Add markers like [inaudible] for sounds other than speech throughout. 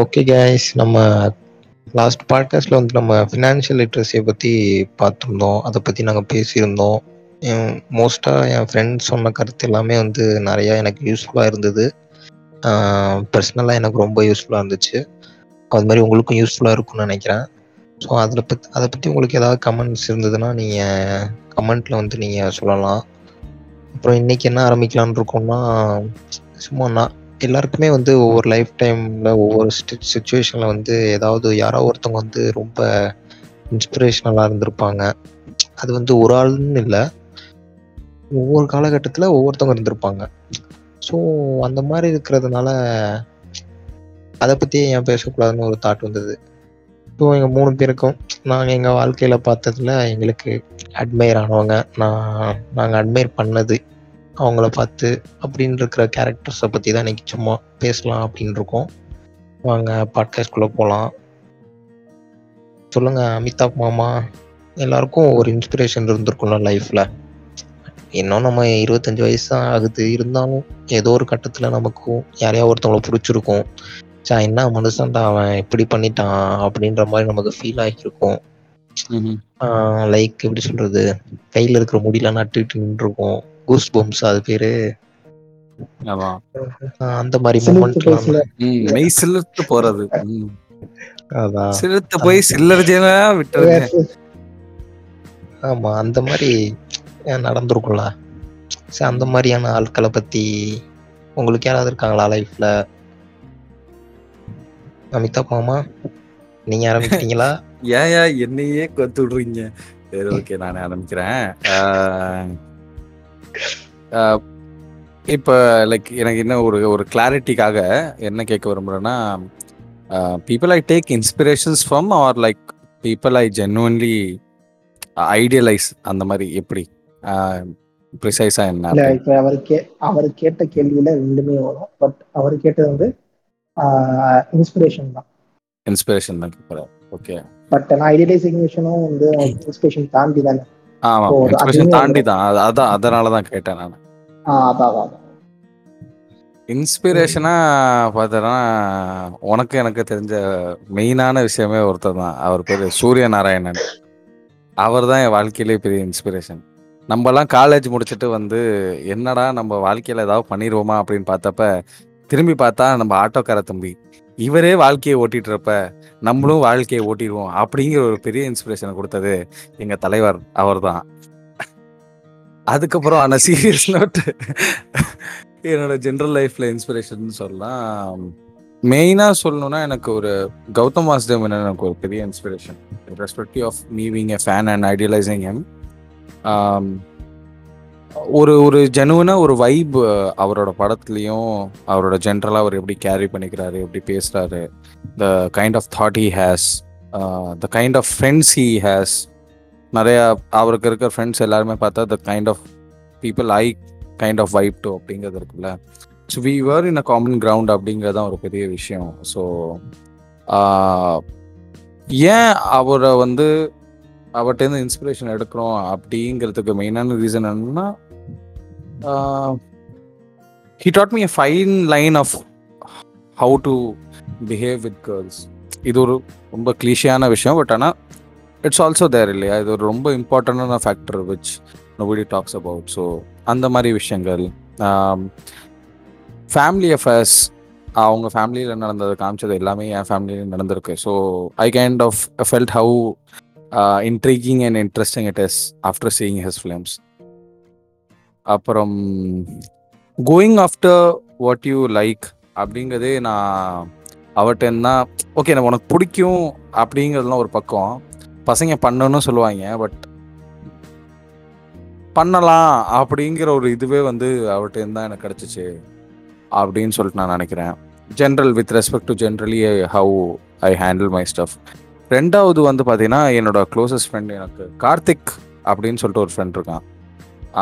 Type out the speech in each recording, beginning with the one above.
Okay guys நம்ம last பாட்காஸ்ட்ல வந்து நம்ம ஃபினான்ஷியல் லிட்ரஸியை பற்றி பார்த்துருந்தோம். அதை பற்றி நாங்கள் பேசியிருந்தோம். மோஸ்ட்டாக என் ஃப்ரெண்ட்ஸ் சொன்ன கருத்து எல்லாமே வந்து நிறையா எனக்கு யூஸ்ஃபுல்லாக இருந்தது. பர்சனலாக எனக்கு ரொம்ப யூஸ்ஃபுல்லாக இருந்துச்சு. அது மாதிரி உங்களுக்கும் யூஸ்ஃபுல்லாக இருக்கும்னு நினைக்கிறேன். ஸோ அதில் பற்றி அதை பற்றி உங்களுக்கு ஏதாவது கமெண்ட்ஸ் இருந்ததுன்னா நீங்கள் கமெண்ட்டில் வந்து நீங்கள் சொல்லலாம். அப்புறம் இன்றைக்கி என்ன ஆரம்பிக்கலான்னு இருக்கோம்னா சும்மா நான் எல்லாருக்குமே வந்து ஒவ்வொரு லைஃப் டைமில் ஒவ்வொரு சுச்சுவேஷனில் வந்து ஏதாவது யாரோ ஒருத்தவங்க வந்து ரொம்ப இன்ஸ்பிரேஷனலாக இருந்திருப்பாங்க. அது வந்து ஒரு ஆள்னு இல்லை. ஒவ்வொரு காலகட்டத்தில் ஒவ்வொருத்தவங்க இருந்திருப்பாங்க. ஸோ அந்த மாதிரி இருக்கிறதுனால அதை பற்றியே ஏன் பேசக்கூடாதுன்னு ஒரு தாட் வந்தது. ஸோ எங்கள் மூணு பேருக்கும் நாங்கள் எங்கள் வாழ்க்கையில் பார்த்ததுல எங்களுக்கு அட்மையர் ஆனவங்க. நான் நாங்கள் அட்மையர் பண்ணது. அவங்கள பார்த்து அப்படின்னு இருக்கிற கேரக்டர்ஸை பற்றி தான் இன்னைக்கு சும்மா பேசலாம் அப்படின்னு இருக்கோம் வாங்க பாட்காஸ்ட்குள்ளே போகலாம் சொல்லுங்கள் அமிதாப் மாமா. எல்லாருக்கும் ஒரு இன்ஸ்பிரேஷன் இருந்திருக்கும்ல லைஃப்பில் இன்னும் நம்ம இருபத்தஞ்சி வயசு தான் ஆகுது. இருந்தாலும் ஏதோ ஒரு கட்டத்தில் நமக்கும் யாரையா ஒருத்தவங்களை பிடிச்சிருக்கும். சா என்ன மனுஷன்டா அவன் இப்படி பண்ணிட்டான் அப்படின்ற மாதிரி நமக்கு ஃபீல் ஆகியிருக்கும். லைக் எப்படி சொல்றது? கையில் இருக்கிற முடியெல்லாம் நட்டுட்டு நின்றுருக்கும். கூஸ் பம்ஸ் அது பேரு. அந்த மாதிரி மூமெண்ட் மெய் சிலிர்த்து போறது. அதான் சிலிர்த்து போய் சில்லர் ஜேனா விட்டுருங்க. ஆமா அந்த மாதிரி நடந்திருக்கும்ல. சரி அந்த மாதிரியான ஆட்களை பத்தி உங்களுக்கு யாராவது இருக்காங்களா லைஃப்ல அமிதாப் மாமா நீங்க ஆரம்பிக்கிறீங்களா [laughs] ஏன் என்னையே கொத்து விடுறீங்க? சரி ஓகே நானே ஆரம்பிக்கிறேன். இப்போ லைக் எனக்கு என்ன ஒரு ஒரு கிளாரிட்டிக்காக என்ன கேட்க விரும்புகிறேன்னா people I take inspirations from or like people I genuinely idealise அந்த மாதிரி எப்படி? ப்ரிசைஸா என்ன இல்ல இப்ப அவர் கே அவர் கேட்ட கேள்வியில ரெண்டுமே வரும். பட் அவர் கேட்டது வந்து இன்ஸ்பிரேஷன் தான். இன்ஸ்பிரேஷன் தான் ஓகே பட் நான் ஐடியலைசேஷனும் வந்து இன்ஸ்பிரேஷன் தாண்டி தானே ஆமா இன்ஸ்பிரேஷன் தாண்டி தான் அதான் அதனால தான் கேட்டேன் நான். அதான் இன்ஸ்பிரேஷனா பார்த்தோன்னா உனக்கு எனக்கு தெரிஞ்ச மெயினான விஷயமே ஒருத்தர் தான். அவர் பேர் சூரிய நாராயணன் அவர் தான் என் வாழ்க்கையிலே பெரிய இன்ஸ்பிரேஷன் நம்மலாம் காலேஜ் முடிச்சுட்டு வந்து என்னடா நம்ம வாழ்க்கையில் ஏதாவது பண்ணிடுவோமா அப்படின்னு பார்த்தப்ப திரும்பி பார்த்தா நம்ம ஆட்டோக்கார தம்பி. இவரே வாழ்க்கையை ஓட்டிட்டு இருப்ப நம்மளும் வாழ்க்கையை ஓட்டிடுவோம் அப்படிங்கிற ஒரு பெரிய இன்ஸ்பிரேஷனை கொடுத்தது எங்க தலைவர் அவர் தான் அதுக்கப்புறம் ஆனால் சீரியஸ் நோட்டு என்னோட ஜென்ரல் லைஃப்ல இன்ஸ்பிரேஷன் சொல்லலாம். மெயினாக சொல்லணும்னா எனக்கு ஒரு கௌதம் வாசுதேவ் எனக்கு ஒரு பெரிய inspiration respective of மீவிங் a fan and idealising him ஒரு ஒரு ஜெனுவனாக ஒரு வைப் அவரோட படத்துலையும் அவரோட ஜென்ரலாக அவர் எப்படி கேரி பண்ணிக்கிறாரு எப்படி பேசுகிறாரு the kind of thought he has the kind of friends he has நிறையா அவருக்கு இருக்கிற ஃப்ரெண்ட்ஸ் எல்லாருமே பார்த்தா the kind of people I kind of vibe to அப்படிங்கிறது இருக்குல்ல. So we were in a common ground அப்படிங்கிறது தான் ஒரு பெரிய விஷயம். ஸோ uh, ஏன் அவரை வந்து அவர்கிட்ட இன்ஸ்பிரேஷன் எடுக்கிறோம் அப்படிங்கிறதுக்கு மெயினான ரீசன் என்னன்னா he taught me fine line of how to behave with girls இது ஒரு ரொம்ப கிளீஷியான விஷயம் பட் ஆனால் இட்ஸ் ஆல்சோ தேர் இல்லையா? இது ஒரு ரொம்ப இம்பார்ட்டண்டான factor which nobody talks about so அந்த மாதிரி விஷயங்கள் ஃபேமிலி அஃபேர்ஸ் அவங்க ஃபேமிலியில் நடந்தது காமிச்சது எல்லாமே என் ஃபேமிலியில் நடந்திருக்கு. So I kind of felt how intriguing and interesting it is after seeing his films அப்புறம் going after what you like அப்படிங்கிறதே நான் அவர்கிட்ட ஓகே நான் உனக்கு பிடிக்கும் அப்படிங்கிறதுலாம் ஒரு பக்கம். பசங்க பண்ணணும்னு சொல்லுவாங்க பட் பண்ணலாம் அப்படிங்கிற ஒரு இதுவே வந்து அவர்கிட்ட தான் எனக்கு கிடச்சிச்சு அப்படின்னு சொல்லிட்டு நான் நினைக்கிறேன். General with respect to generally how I handle my stuff ரெண்டாவது வந்து பார்த்தீங்கன்னா என்னோட க்ளோசஸ்ட் ஃப்ரெண்ட் எனக்கு கார்த்திக் அப்படின்னு சொல்லிட்டு ஒரு ஃப்ரெண்ட் இருக்கான்.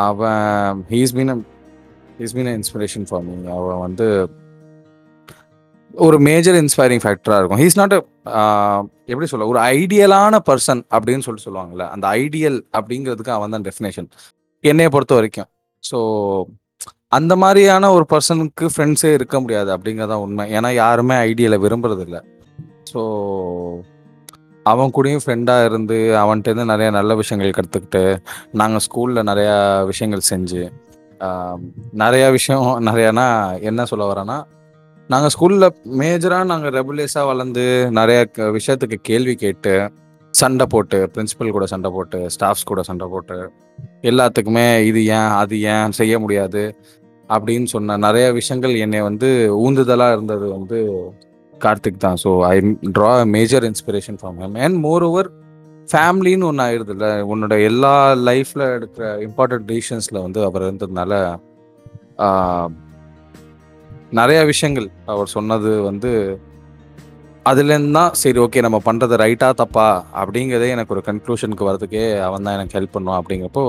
அவன் he's mean he's mean inspiration for me அவன் வந்து ஒரு மேஜர் இன்ஸ்பைரிங் ஃபேக்டராக இருக்கும். ஹீஸ் நாட் எப்படி சொல்ல ஒரு ஐடியலான பர்சன் அப்படின்னு சொல்லிட்டு சொல்லுவாங்கல்ல அந்த ஐடியல் அப்படிங்கிறதுக்கு அவன் தான் டெஃபினேஷன் என்னையை பொறுத்த வரைக்கும். ஸோ அந்த மாதிரியான ஒரு பர்சனுக்கு ஃப்ரெண்ட்ஸே இருக்க முடியாது அப்படிங்கிறதான் உண்மை. ஏன்னா யாருமே ஐடியலை விரும்புறதில்ல. ஸோ அவன் கூடயும் ஃப்ரெண்டாக இருந்து அவன்கிட்ட நிறைய நல்ல விஷயங்கள் கற்றுக்கிட்டு நாங்கள் ஸ்கூலில் நிறையா விஷயங்கள் செஞ்சு நிறையா விஷயம் நிறையானா என்ன சொல்ல வரேன்னா நாங்கள் ஸ்கூலில் மேஜராக நாங்கள் ரெகுலேஸாக வளர்ந்து நிறையா க- விஷயத்துக்கு கேள்வி கேட்டு சண்டை போட்டு பிரின்சிபல் கூட சண்டை போட்டு ஸ்டாஃப்ஸ் கூட சண்டை போட்டு எல்லாத்துக்குமே இது ஏன் அது ஏன் செய்ய முடியாது அப்படின்னு சொன்ன நிறைய விஷயங்கள் என்னை வந்து ஊந்துதலாக இருந்தது வந்து கார்த்திக் தான். So I draw major inspiration from him and moreover ஃபேமிலின்னு ஒன்று ஆயிடுதுல்ல உன்னோட எல்லா லைஃப்பில் எடுக்கிற இம்பார்ட்டன்ட் டிசிஷன்ஸில் வந்து அவர் இருந்ததுனால நிறையா நிறைய விஷயங்கள் அவர் சொன்னது வந்து அதுலேருந்து தான் சரி ஓகே நம்ம பண்ணுறது ரைட்டாக தப்பா? அப்படிங்கிறதே எனக்கு ஒரு கன்க்ளூஷனுக்கு வரதுக்கே அவன் தான் எனக்கு ஹெல்ப் பண்ணுவான் அப்படிங்கிறப்போ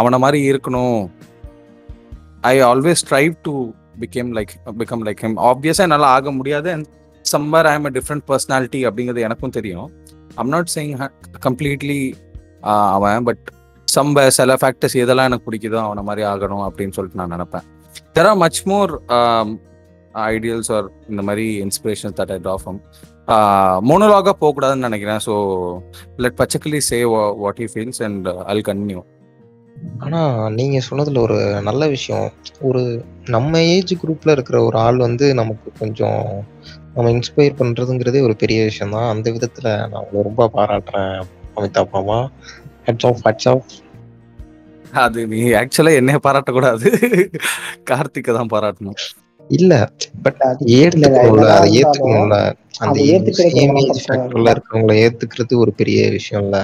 அவனை மாதிரி இருக்கணும். I always drive to became like become like him ஆப்வியஸாக என்னால் ஆக முடியாது. And summer I am a different personality அப்படிங்கிறது எனக்கும் தெரியும். ஐம் நாட் சேயிங் கம்ப்ளீட்லி அவன் பட் சம்ப சில ஃபேக்டர்ஸ் எதெல்லாம் எனக்கு பிடிக்குதோ அவனை மாதிரி ஆகணும் அப்படின்னு சொல்லிட்டு நான் நினைப்பேன். There are much more ideals or இந்த மாதிரி இன்ஸ்பிரேஷன் தட் ஐ டாஃபம் மோனோலாக போகக்கூடாதுன்னு நினைக்கிறேன். So let பச்சக்கலி say what he feels and I'll continue ஆனா நீங்க சொன்னதுல ஒரு நல்ல விஷயம். ஒரு நம்ம ஏஜ் குரூப்ல இருக்கிற ஒரு ஆள் வந்து நமக்கு கொஞ்சம் நம்ம இன்ஸ்பயர் பண்றதுங்கிறதே ஒரு பெரிய விஷயம் தான். அந்த விதத்துல நான் உங்களை ரொம்ப பாராட்டுறேன் அமிதாப் மாமா. ஹெட்ஸ் ஆஃப் ஹெட்ஸ் ஆஃப் அது நீ ஆக்சுவலாக என்னைய பாராட்டக்கூடாது. கார்த்திகை தான் பாராட்டணும். இல்ல பட் அது ஏத்துக்கணும்ல அதை இல்ல, ஏத்துக்கணும்ல அந்த ரொம்ப ஏஜ் ஃபேக்டர்ல இல்ல. இருக்கிறவங்கள ஏத்துக்கிறது ஒரு பெரிய விஷயம்ல.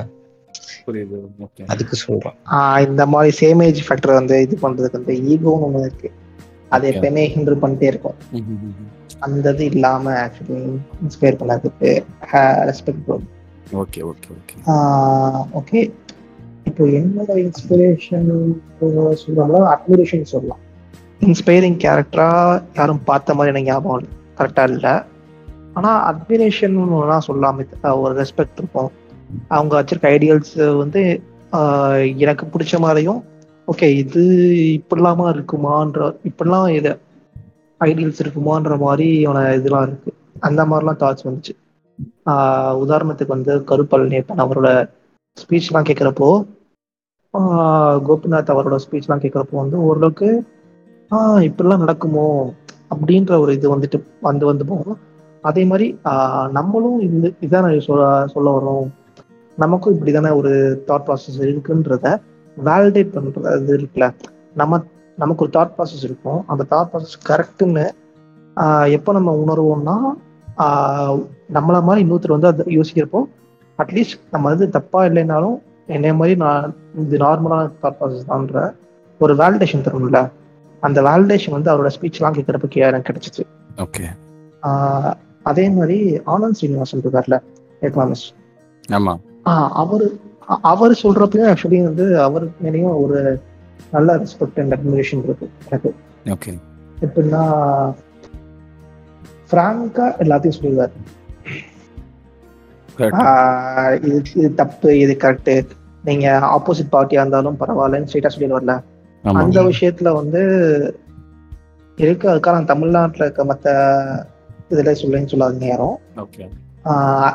புரியுது. ஓகே அதுக்கு சொல்றேன் ஆஹ் இந்த மாதிரி சேம் ஏஜ் ஃபேக்டர் வந்து இது பண்றதுக்கு வந்து ஈகோன்னு ஒண்ணு இருக்கு. அது. எப்பயுமே ஹிண்டர் பண்ணிட்டே இருக்கும். [laughs] அந்த இது இல்லாம ஆக்சுவலி இன்ஸ்பயர் பண்ணதுக்கு respect okay okay okay okay இப்போ என்னோட இன்ஸ்பிரேஷன் சொல்லலாம் அட்மிரேஷன் சொல்லலாம். இன்ஸ்பைரிங் கேரக்டரா யாரும் பார்த்த மாதிரி எனக்கு ஞாபகம் இல்லை. கரெக்டா இல்லை. ஆனா அட்மிரேஷன் சொல்லாம ஒரு ரெஸ்பெக்ட் இருக்கும். அவங்க வச்சிருக்க ஐடியல்ஸ் வந்து ஆஹ் எனக்கு பிடிச்ச மாதிரியும் ஓகே இது இப்படிலாமா இருக்குமான்ற இப்படிலாம் இது ஐடியல்ஸ் இருக்குமான்ற மாதிரி அவன இதெல்லாம் இருக்கு. அந்த மாதிரிலாம் தாட்ஸ் வந்துச்சு. ஆஹ் உதாரணத்துக்கு வந்து கருப்பல் நேப்பன் அவரோட ஸ்பீச்லாம் கேட்குறப்போ கோபிநாத் அவரோட ஸ்பீச்லாம் கேட்குறப்போ வந்து ஓரளவுக்கு ஆஹ் இப்படிலாம் நடக்குமோ அப்படின்ற ஒரு இது வந்துட்டு வந்து வந்து போகும் அதே மாதிரி ஆஹ் நம்மளும் இந்த இதான் சொல்ல சொல்ல வரோம் நமக்கும் இப்படி தானே ஒரு தாட் ப்ராசஸ் இருக்குன்றத வேலிடேட் பண்றது இருக்குல்ல? நம்ம நமக்கு ஒரு தாட் ப்ராசஸ் இருக்கும். அந்த தாட் ப்ராசஸ் கரெக்டுன்னு எப்போ நம்ம உணர்வோம்னா நம்மள மாதிரி இன்னொருத்தர் வந்து அதை யோசிக்கிறப்போ அட்லீஸ்ட் நம்ம வந்து தப்பா இல்லைனாலும் என்னைய மாதிரி நான் இது நார்மலான தாட் ப்ராசஸ் தான்ற ஒரு வேலிடேஷன் தரும்ல? அந்த வேலிடேஷன் வந்து அவரோட ஸ்பீச்லாம் கேட்குறப்ப எனக்கு கிடைச்சிச்சு. ஓகே. அதே மாதிரி ஆனந்த் ஸ்ரீனிவாசன் இருக்கார்ல எக்கனாமிஸ்ட் ஆமா. அவர் அவர் சொல்றப்பயும் ஆக்சுவலி வந்து அவர் மேலேயும் ஒரு நல்ல ரெஸ்பெக்ட் அண்ட் அட்மிரேஷன் இருக்கு எனக்கு. ஓகே எப்படின்னா ஃப்ராங்கா எல்லாத்தையும் சொல்லிடுவார். ஆஹ் இது இது தப்பு இது கரெக்ட் நீங்க ஆப்போசிட் பார்ட்டியா இருந்தாலும் பரவாயில்லன்னு ஸ்ட்ரெயிட்டா சொல்லிடுவார்ல. அந்த விஷயத்துல வந்து இருக்கு அதுக்காக தமிழ்நாட்டுல இருக்க மத்த இதுல சொல்லுன்னு ஓகே ஆஹ்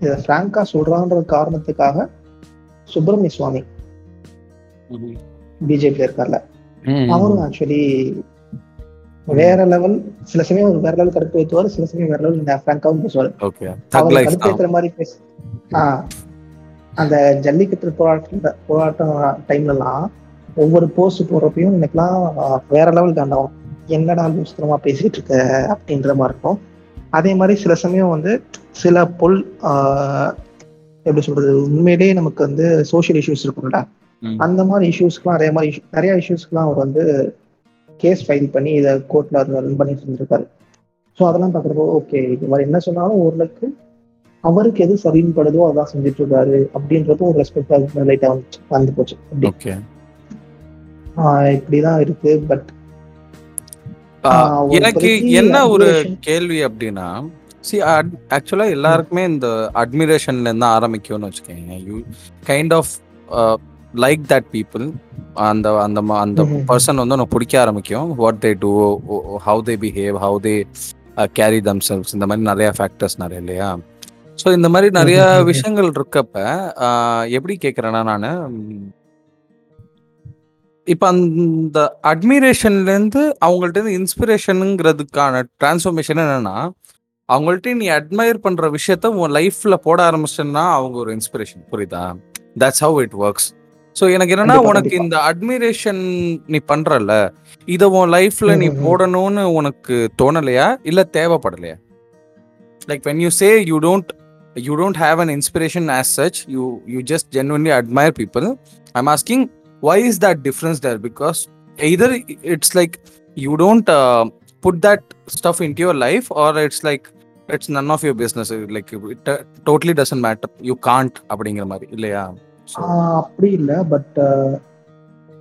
இதை ஃப்ராங்கா சொல்றான்ற காரணத்துக்காக சுப்பிரமணிய சுவாமி பிஜேபியில் இருக்கார்ல. அவரும் ஆக்சுவலி வேற லெவல் சில சமயம் ஒரு வேற லெவல் கடுப்பு ஏற்றுவார் சில சமயம் வேற லெவல் ஃப்ராங்காவும் பேசுவார். அவர் கடுப்பு ஏத்துற மாதிரி பேச ஆஹ் அந்த ஜல்லிக்கட்டு போராட்டம் போராட்டம் டைம்லலாம் ஒவ்வொரு போஸ்ட் போடுறப்பையும் எனக்குலாம் வேற லெவல் காண்டாகும் என்னடா லூஸ்தனமா பேசிட்டு இருக்க? அப்படின்ற மாதிரி இருக்கும். அதே மாதிரி சில சமயம் வந்து சில பொல் எப்படி சொல்றது உண்மையிலேயே நமக்கு வந்து சோஷியல் இஷ்யூஸ் இருக்கும்ல. அந்த மாதிரி இஷ்யூஸ்க்குலாம் நிறைய மாதிரி நிறைய இஷ்யூஸ்க்குலாம் அவர் வந்து கேஸ் ஃபைல் பண்ணி இதை கோர்ட்ல ரன் பண்ணிட்டு இருந்திருக்காரு. ஸோ அதெல்லாம் பார்க்குறப்போ ஓகே இது மாதிரி என்ன சொன்னாலும் ஓரளவுக்கு அவருக்கு எது சரின்னு படுதோ அதான் செஞ்சுட்டு இருக்காரு அப்படின்றப்போ ஒரு ரெஸ்பெக்ட் லைட்டா வந்து வந்து போச்சு. இப்படிதான் இருக்கு. பட் எனக்கு என்ன ஒரு கேள்வி அப்படின்னா சி ஆக்சுவலா எல்லாருக்குமே இந்த அட்மிரேஷன்ல இருந்து ஆரம்பிக்கும்னு வச்சுக்கோங்க you kind of like that people அந்த அந்த அந்த. பர்சன் வந்து உனக்கு பிடிக்க ஆரம்பிக்கும். What they do how they behave how they carry themselves இந்த மாதிரி நிறைய ஃபேக்டர்ஸ் நிறைய இல்லையா? ஸோ இந்த மாதிரி நிறைய. விஷயங்கள் இருக்கப்ப எப்படி கேட்குறேன்னா நான் இப்போ அந்த அட்மிரேஷன்லேருந்து அவங்கள்ட்ட இருந்து இன்ஸ்பிரேஷனுங்கிறதுக்கான டிரான்ஸ்ஃபர்மேஷன் என்னன்னா அவங்கள்ட்ட நீ அட்மையர் பண்ற விஷயத்த உன் லைஃப்ல போட ஆரம்பிச்சேன்னா அவங்க ஒரு இன்ஸ்பிரேஷன் புரியுதா? That's how it works so எனக்கு என்னன்னா உனக்கு. இந்த அட்மிரேஷன் நீ பண்றல இதை உன் லைஃப்ல நீ. போடணும்னு உனக்கு தோணலையா? இல்ல தேவைப்படலையா? Like when you say you don't you don't have an inspiration as such you you just genuinely admire people I'm asking why is that difference there because either it's like you don't uh, put that stuff into your life or it's like it's none of your business like it uh, totally doesn't matter you can't அப்படிங்கிற மாதிரி இல்லையா So, ஆஹ் அப்படி இல்லை but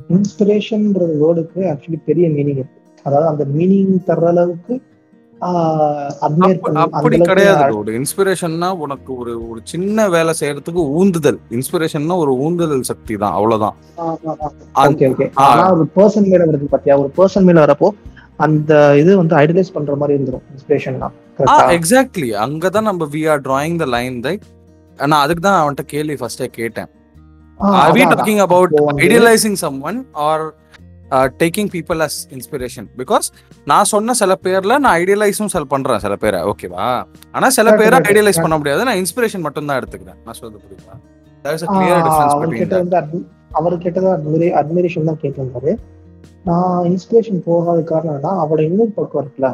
இன்ஸ்பிரேஷன்ன்ற வேர்டுக்கு actually பெரிய meaning இருக்கு அதாவது அந்த மீனிங் தர்ற அளவுக்கு அட்மையர் அப்ப- அப்படி கிடையாது இன்ஸ்பிரேஷன்னா உனக்கு ஒரு ஒரு சின்ன வேலை செய்யறதுக்கு ஊந்துதல். இன்ஸ்பிரேஷன்னா ஒரு ஊந்துதல் சக்தி தான் அவ்வளவுதான். Okay okay. ஆ. ஆனா ஒரு பர்சன் மேல வருது பாத்தியா? ஒரு பர்சன் மேல வரப்போ அந்த இது வந்து ஐடலைஸ் பண்ற மாதிரி இருந்துரும் இன்ஸ்பிரேஷன்னா எக்ஸாக்ட்லி அங்கதான் நம்ம we are drawing the line right நான் அதுக்கு தான் அவன்கிட்ட கேள்வி ஃபர்ஸ்டே கேட்டேன். Are we talking about idealizing someone or uh, taking people as inspiration? Because நான் சொன்ன சில பேர்ல நான் ஐடியலைஸும் சில பண்றேன் சில பேரை ஓகேவா ஆனா சில பேரை. ஐடியலைஸ் பண்ண முடியாது நான் இன்ஸ்பிரேஷன் மட்டும் தான் எடுத்துக்கிறேன் நான் சொல்றது புரியுதா there is a clear difference அவர் கிட்ட that வந்து அட்மிரேஷன் தான் கேட்டிருந்தாரு நான் இன்ஸ்பிரேஷன் போகாத காரணம் என்ன அவரோட இன்னொரு பக்கம் இருக்குல்ல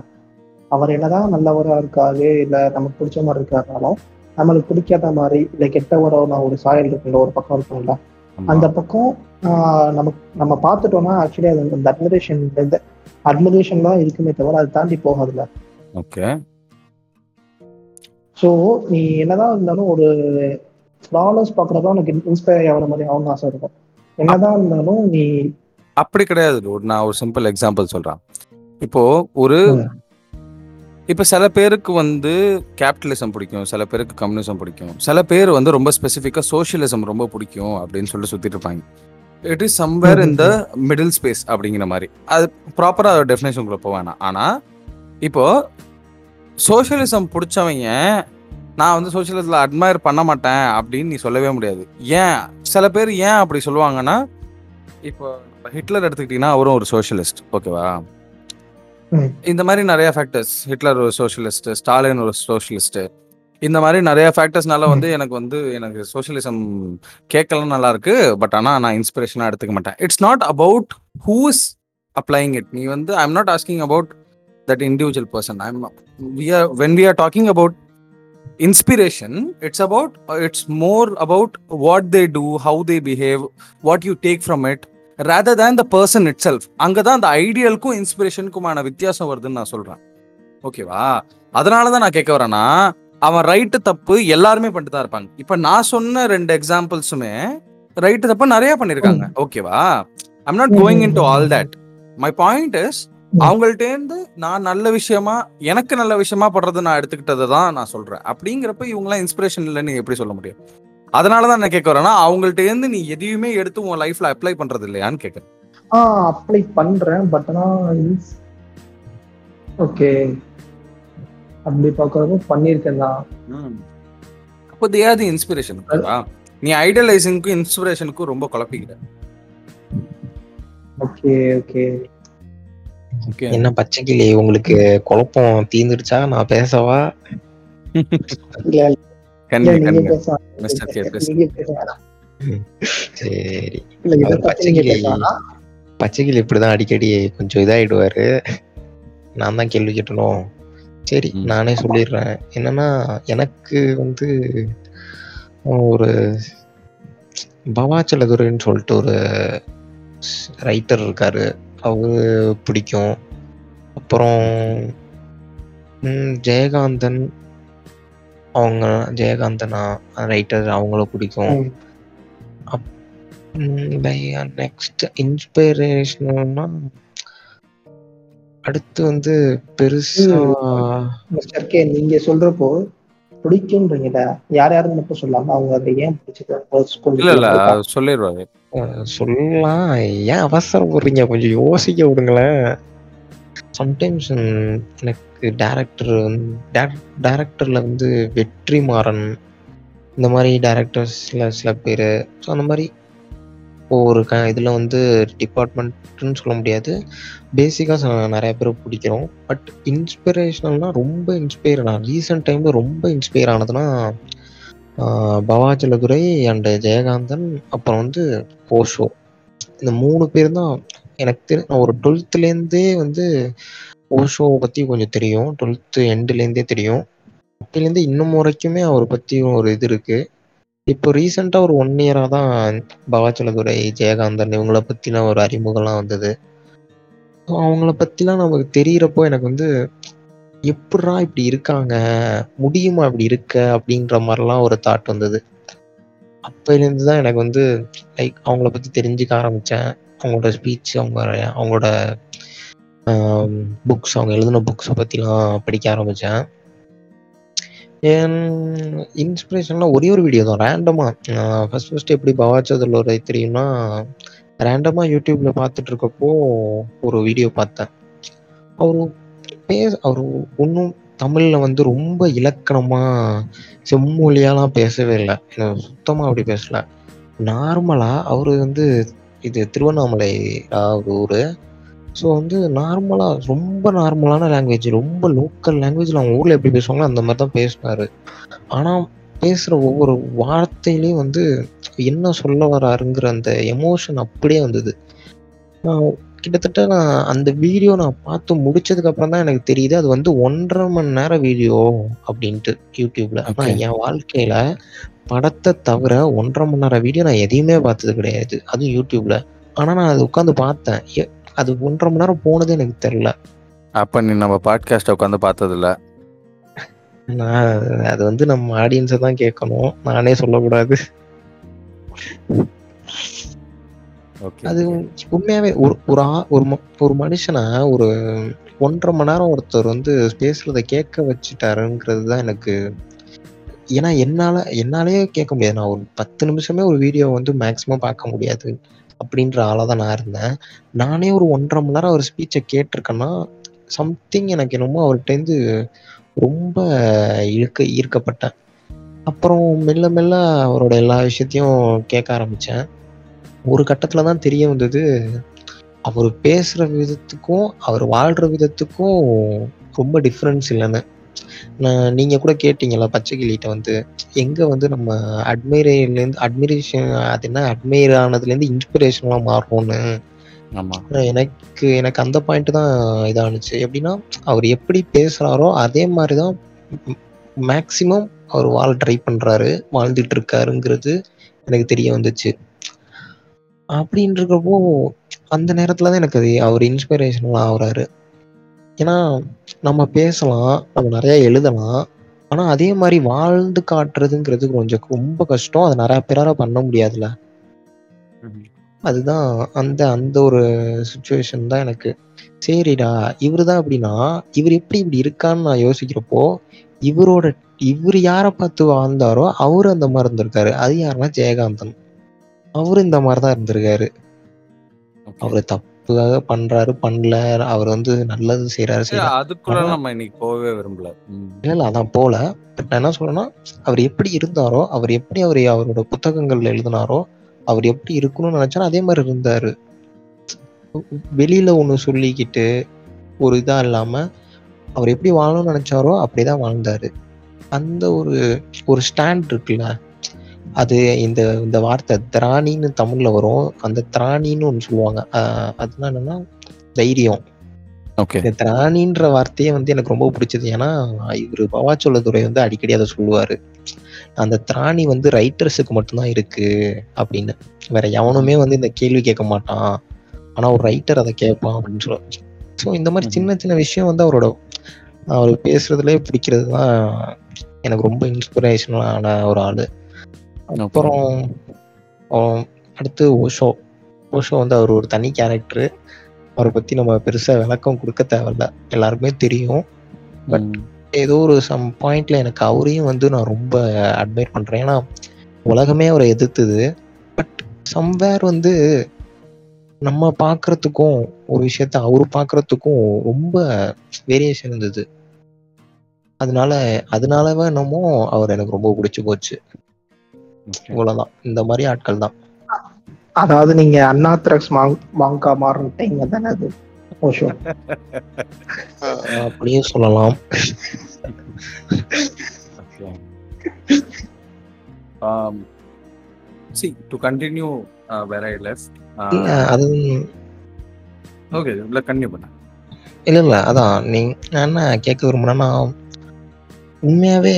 அவர் என்னதான் நல்லவரா இருக்காரு இல்ல நமக்கு பிடிச்ச மாதிரி இருக்காருனாலும் நம்மளுக்கு பிடிக்காத மாதிரி இல்ல கெட்டவரோட ஒரு சாயல் இருக்குல்ல ஒரு பக்கம் இருக்கும்ல. அந்த பக்கம் நமக்கு நம்ம பார்த்துட்டோம்னா ஆக்சுவலி அது அந்த அட்மிரேஷன் அட்மிரேஷன் தான் இருக்குமே தவிர அதை தாண்டி போகாதுல்ல. ஓகே. ஸோ நீ என்னதான் இருந்தாலும் ஒரு ஃப்ளாலஸ் பார்க்குறதா உனக்கு இன்ஸ்பயர் ஆகிற மாதிரி ஆகணும்னு ஆசை இருக்கும். என்னதான் இருந்தாலும் நீ அப்படி கிடையாது. நான் ஒரு சிம்பிள் எக்ஸாம்பிள் சொல்றேன். இப்போ ஒரு. இப்போ சில பேருக்கு வந்து கேபிட்டலிசம் பிடிக்கும் சில பேருக்கு கம்யூனிசம் பிடிக்கும். சில பேர் வந்து ரொம்ப ஸ்பெசிஃபிக்காக சோஷியலிசம் ரொம்ப பிடிக்கும் அப்படின்னு சொல்லிட்டு சுற்றிட்டு இருப்பாங்க. இட் இஸ் சம்வேர் இந்த மிடில் ஸ்பேஸ் அப்படிங்கிற மாதிரி. அது ப்ராப்பராக டெஃபினேஷனுக்குள்ள போக வேணாம். ஆனால் இப்போது சோஷியலிசம் பிடிச்சவங்க நான் வந்து சோஷியலிசத்தில் அட்மயர் பண்ண மாட்டேன் அப்படின்னு நீ சொல்லவே முடியாது. ஏன்? சில பேர் ஏன் அப்படி சொல்லுவாங்கன்னா இப்போ ஹிட்லர் எடுத்துக்கிட்டிங்கன்னா அவரும் ஒரு சோஷியலிஸ்ட் ஓகேவா இந்த மாதிரி நிறைய ஃபேக்டர்ஸ் ஹிட்லர் ஒரு சோஷியலிஸ்ட் ஸ்டாலின் ஒரு சோஷியலிஸ்ட் இந்த மாதிரி நிறைய ஃபேக்டர்ஸ்னால வந்து எனக்கு வந்து எனக்கு சோஷியலிசம் கேட்கலாம் நல்லா இருக்கு பட் ஆனால் நான் இன்ஸ்பிரேஷனாக எடுத்துக்க மாட்டேன். It's not about who is applying it நீ வந்து I am not asking about that individual person I am we are when we are talking about inspiration it's about it's more about what they do how they behave what you take from it rather than the person itself. அங்கதான் அந்த ஐடியலுக்கும் இன்ஸ்பிரேஷனுக்குமான வித்தியாசம் வருதுன்னு நான் சொல்றேன். ஓகேவா அதனால தான் நான் கேட்க வரேன்னா அவன் ரைட்டு தப்பு எல்லாருமே பண்ணிட்டு தான் இருப்பாங்க. இப்ப நான் சொன்ன ரெண்டு எக்ஸாம்பிள்ஸுமே ரைட்டு தப்பு நிறைய பண்ணிருக்காங்க. ஓகேவா I'm not going into all that my point is hmm. அவங்கள்ட்ட இருந்து நான் நல்ல விஷயமா எனக்கு நல்ல விஷயமா படுறது நான் எடுத்துக்கிட்டதை தான் நான் சொல்றேன். அப்படிங்கிறப்ப இவங்களாம் இன்ஸ்பிரேஷன் இல்லைன்னு எப்படி சொல்ல முடியும்? அதனால தான் நான் கேட்க வரேன்னா அவங்கள்ட்ட இருந்து நீ எதையுமே எடுத்து உன் லைஃப்ல அப்ளை பண்றது இல்லையான்னு கேட்கறேன். ஆ அப்ளை பண்றேன் பட் ஆனா ஓகே அப்படி பார்க்கறது பண்ணியிருக்கேன் தான். அப்போ தேயாது இன்ஸ்பிரேஷன் நீ ஐடியலைசிங்க்கும் இன்ஸ்பிரேஷனுக்கும் ரொம்ப குழப்பிக்கிற ஓகே ஓகே ஓகே என்ன பச்சைக்கிளி உங்களுக்கு குழப்பம் தீந்துடுச்சா நான் பேசவா? [laughs] சரி. பச்சைக்கிளி பச்சைக்கிளி இப்படிதான் அடிக்கடி கொஞ்சம் இதாயிடுவாரு. நான் தான் கேள்வி கேட்டணும். சரி. நானே சொல்லிடுறேன். என்னன்னா எனக்கு வந்து ஒரு பவாச்சலதுரைன்னு சொல்லிட்டு ஒரு ரைட்டர் இருக்காரு. அவரு பிடிக்கும். அப்புறம் ம், ஜெயகாந்தன் அவங்க ஜெயகாந்தனா ரைட்டர் அவங்கள பிடிக்கும். நெக்ஸ்ட் இன்ஸ்பிரேஷனா அடுத்து வந்து பெருசா நீங்க சொல்றப்போ பிடிக்கும்ன்றீங்கல்ல யார் யாருன்னு மட்டும் சொல்லாம அவங்க அதை ஏன் இல்ல இல்ல சொல்லிடுவாரு அஹ் சொல்லலாம். ஏன் அவசரப்படுறீங்க? கொஞ்சம் யோசிக்க விடுங்களேன். சம்டைம்ஸ் எனக்கு டேரக்டர் டேரக்டர்ல வந்து வெற்றி மாறன் இந்த மாதிரி டேரக்டர்ஸில் சில பேர். ஸோ அந்த மாதிரி ஒரு க இதில் வந்து டிபார்ட்மெண்ட்டுன்னு சொல்ல முடியாது. பேசிக்காக நிறைய பேர் பிடிக்கிறோம். பட் இன்ஸ்பிரேஷனல்னால் ரொம்ப இன்ஸ்பயர் நான் ரீசெண்ட் டைமில் ரொம்ப இன்ஸ்பயர் ஆனதுன்னா பவாஜலதுரை பவாச்சலதுரை அண்டு ஜெயகாந்தன் அப்புறம் வந்து ஓஷோ இந்த மூணு பேர் தான் எனக்கு தெரி ஒரு டுவெல்த்துலேருந்தே வந்து ஓஷோவை பற்றி கொஞ்சம் தெரியும். டுவெல்த்து எண்டுலேருந்தே தெரியும். அப்போலேருந்து இன்னும் வரைக்குமே அவரை பற்றி ஒரு இது இருக்குது இப்போ ரீசெண்டாக ஒரு ஒன் இயராக தான் பவாச்சலதுரை ஜெயகாந்தன் இவங்கள பற்றின ஒரு அறிமுகம்லாம் வந்தது. ஸோ அவங்கள பற்றிலாம் நமக்கு தெரியிறப்போ எனக்கு வந்து எப்படா இப்படி இருக்காங்க? முடியுமா இப்படி இருக்க? அப்படின்ற மாதிரிலாம் ஒரு தாட் வந்தது. அப்போலேருந்து தான் எனக்கு வந்து லைக் அவங்கள பற்றி தெரிஞ்சுக்க ஆரம்பித்தேன் அவங்களோட ஸ்பீச் அவங்க அவங்களோட புக்ஸ் அவங்க எழுதின புக்ஸை பற்றிலாம் படிக்க ஆரம்பித்தேன் என் இன்ஸ்பிரேஷன்லாம் ஒரே ஒரு வீடியோ தான் ரேண்டமாக ஃபஸ்ட் ஃபஸ்ட்டு எப்படி பவாச்சதில் ஒரு தெரியும்னா ரேண்டமாக யூடியூப்பில் பார்த்துட்டு இருக்கப்போ ஒரு வீடியோ பார்த்தேன். அவர் பேச அவர் ஒன்றும் தமிழில் வந்து ரொம்ப இலக்கணமாக செம்மொழியாலாம் பேசவே இல்லை. சுத்தமாக அப்படி பேசலை. நார்மலாக அவர் வந்து இது திருவண்ணாமலை ஊர். ஸோ வந்து நார்மலாக ரொம்ப நார்மலான லாங்குவேஜ் ரொம்ப லோக்கல் லாங்குவேஜில் அவங்க ஊரில் எப்படி பேசுவாங்களோ அந்த மாதிரி தான் பேசினார். ஆனால் பேசுகிற ஒவ்வொரு வார்த்தையிலையும் வந்து என்ன சொல்ல வராருங்கிற அந்த எமோஷன் அப்படியே வந்தது. நான் கிட்டத்தட்ட நான் அந்த வீடியோ நான் பார்த்து முடிச்சதுக்கு அப்புறம் தான் எனக்கு தெரியுது அது வந்து ஒன்றரை மணி நேரம் வீடியோ அப்படின்ட்டு யூடியூப்ல. ஆனால் என் வாழ்க்கையில படத்தை தவிர ஒன்றரை மணி நேரம் வீடியோ நான் எதையுமே பார்த்தது கிடையாது. அதுவும் யூடியூப்ல ஆனா நான் அது உட்காந்து பார்த்தேன். அது ஒன்றரை மணி நேரம் போனதே எனக்கு தெரியல. அப்ப நீ நம்ம பாட்காஸ்ட் உட்காந்து பார்த்தது இல்ல நான் அது வந்து நம்ம ஆடியன்ஸை தான் கேட்கணும். நானே சொல்லக்கூடாது. அது உண்மையாவே ஒரு ஒரு ஒரு ஒரு மனுஷனை ஒரு ஒன்றரை மணி நேரம் ஒருத்தர் வந்து பேசுறத கேட்க வச்சுட்டாருங்கிறது தான் எனக்கு ஏன்னா என்னால என்னாலேயே கேட்க முடியாது. நான் ஒரு பத்து நிமிஷமே ஒரு வீடியோ வந்து மேக்ஸிமம் பார்க்க முடியாது அப்படின்ற ஆளாக தான் நான் இருந்தேன். நானே ஒரு ஒன்றரை மணி நேரம் அவர் ஸ்பீச்சை கேட்டிருக்கேன்னா சம்திங் எனக்கு என்னமோ அவர்கிட்டேருந்து ரொம்ப இழுக்க ஈர்க்கப்பட்டேன். அப்புறம் மெல்ல மெல்ல அவரோட எல்லா விஷயத்தையும் கேட்க ஆரம்பித்தேன் ஒரு கட்டத்தில் தான் தெரிய வந்தது அவர் பேசுகிற விதத்துக்கும் அவர் வாழ்கிற விதத்துக்கும் ரொம்ப டிஃப்ரென்ஸ் இல்லைன்னு. நான் நீங்க கூட கேட்டீங்கல்ல பச்சை கிளிகிட்ட வந்து எங்க வந்து நம்ம அட்மைரேலேருந்து அட்மிரேஷன் அது என்ன அட்மைர் ஆனதுலேருந்து இன்ஸ்பிரேஷன்லாம் மாறும்னு. எனக்கு எனக்கு அந்த பாயிண்ட் தான் இதானுச்சு. எப்படின்னா அவர் எப்படி பேசுறாரோ அதே மாதிரி தான் மேக்சிமம் அவர் வாழ ட்ரை பண்றாரு வாழ்ந்துட்டு இருக்காருங்கிறது எனக்கு தெரிய வந்துச்சு. அப்படின்றப்போ அந்த நேரத்துல தான் எனக்கு அது அவர் இன்ஸ்பிரேஷனல் ஆகுறாரு. ஏன்னா நம்ம பேசலாம் நம்ம நிறைய எழுதலாம். ஆனா அதே மாதிரி வாழ்ந்து காட்டுறதுங்கிறது கொஞ்சம் ரொம்ப கஷ்டம். அது நிறைய பேரால பண்ண முடியாதுல்ல. அதுதான் அந்த அந்த ஒரு சுச்சுவேஷன் தான் எனக்கு. சரிடா இவரு தான் அப்படின்னா இவர் எப்படி இப்படி இருக்கான்னு நான் யோசிக்கிறப்போ இவரோட இவர் யாரை பார்த்து வாழ்ந்தாரோ அவரு அந்த மாதிரி இருந்திருக்காரு. அது யாருன்னா ஜெயகாந்தன். அவரு இந்த மாதிரி தான் இருந்திருக்காரு. அவரு தப்புக்காக பண்றாரு பண்ணல. அவர் வந்து நல்லது செய்யறாரு அதுக்குள்ள நம்ம இன்னைக்கு போகவே விரும்பல. இல்ல அதான் போல. நான் என்ன சொல்றேன்னா அவர் எப்படி இருந்தாரோ அவர் எப்படி அவர் அவரோட புத்தகங்கள்ல எழுதினாரோ அவர் எப்படி இருக்கணும்னு நினைச்சாரோ அதே மாதிரி இருந்தாரு. வெளியில ஒண்ணு சொல்லிக்கிட்டு ஒரு இதா இல்லாம அவர் எப்படி வாழணும்னு நினைச்சாரோ அப்படிதான் வாழ்ந்தாரு. அந்த ஒரு ஒரு ஸ்டாண்ட் இருக்குல்ல அது இந்த இந்த வார்த்தை திராணின்னு தமிழ்ல வரும். அந்த திராணின்னு ஒன்று சொல்லுவாங்க. அதுனா என்னன்னா தைரியம். ஓகே. இந்த திராணின்ற வார்த்தையே வந்து எனக்கு ரொம்ப பிடிச்சது. ஏன்னா இவரு பவாச்சோளத்துறை வந்து அடிக்கடி அதை சொல்லுவாரு. அந்த திராணி வந்து ரைட்டர்ஸுக்கு மட்டும்தான் இருக்கு அப்படின்னு. வேற எவனுமே வந்து இந்த கேள்வி கேட்க மாட்டான். ஆனா ஒரு ரைட்டர் அதை கேட்பான் அப்படின்னு சொல்லுவாங்க ஸோ இந்த மாதிரி சின்ன சின்ன விஷயம் வந்து அவரோட அவர் பேசுறதுலயே பிடிக்கிறது தான் எனக்கு ரொம்ப இன்ஸ்பிரேஷனலான ஒரு ஆளு. அப்புறம் அடுத்து ஓஷோ ஓஷோ வந்து அவர் ஒரு தனி கேரக்டர் அவரை பத்தி நம்ம பெருசா விளக்கம் கொடுக்க தேவையில்ல. எல்லாருக்குமே தெரியும். But ம். ஏதோ ஒரு சம் பாயிண்ட்ல எனக்கு அவரையும் வந்து நான் ரொம்ப அட்மையர் பண்றேன். ஏன்னா உலகமே அவரை எதிர்த்தது. பட் சம்வேர் வந்து நம்ம பார்க்கறதுக்கும் ஒரு விஷயத்த அவரு பார்க்கறதுக்கும் ரொம்ப வேரியேஷன் இருந்தது. அதனால அதனாலவே என்னமோ அவர் எனக்கு ரொம்ப பிடிச்சு போச்சு. இவ்வளவுதான் இந்த மாதிரி ஆட்கள் தான் அதாவது நீங்க அண்ணாத்ரக்ஸ் மாங் மாங்கா மாறிட்டீங்க தானே அது அப்படியே சொல்லலாம். Um, see, to continue uh, where I left. இல்ல Uh, அது okay, இல்ல continue பண்ண. இல்ல இல்ல அதான் நீ நான் என்ன கேட்க விரும்புறேன்னா உண்மையாவே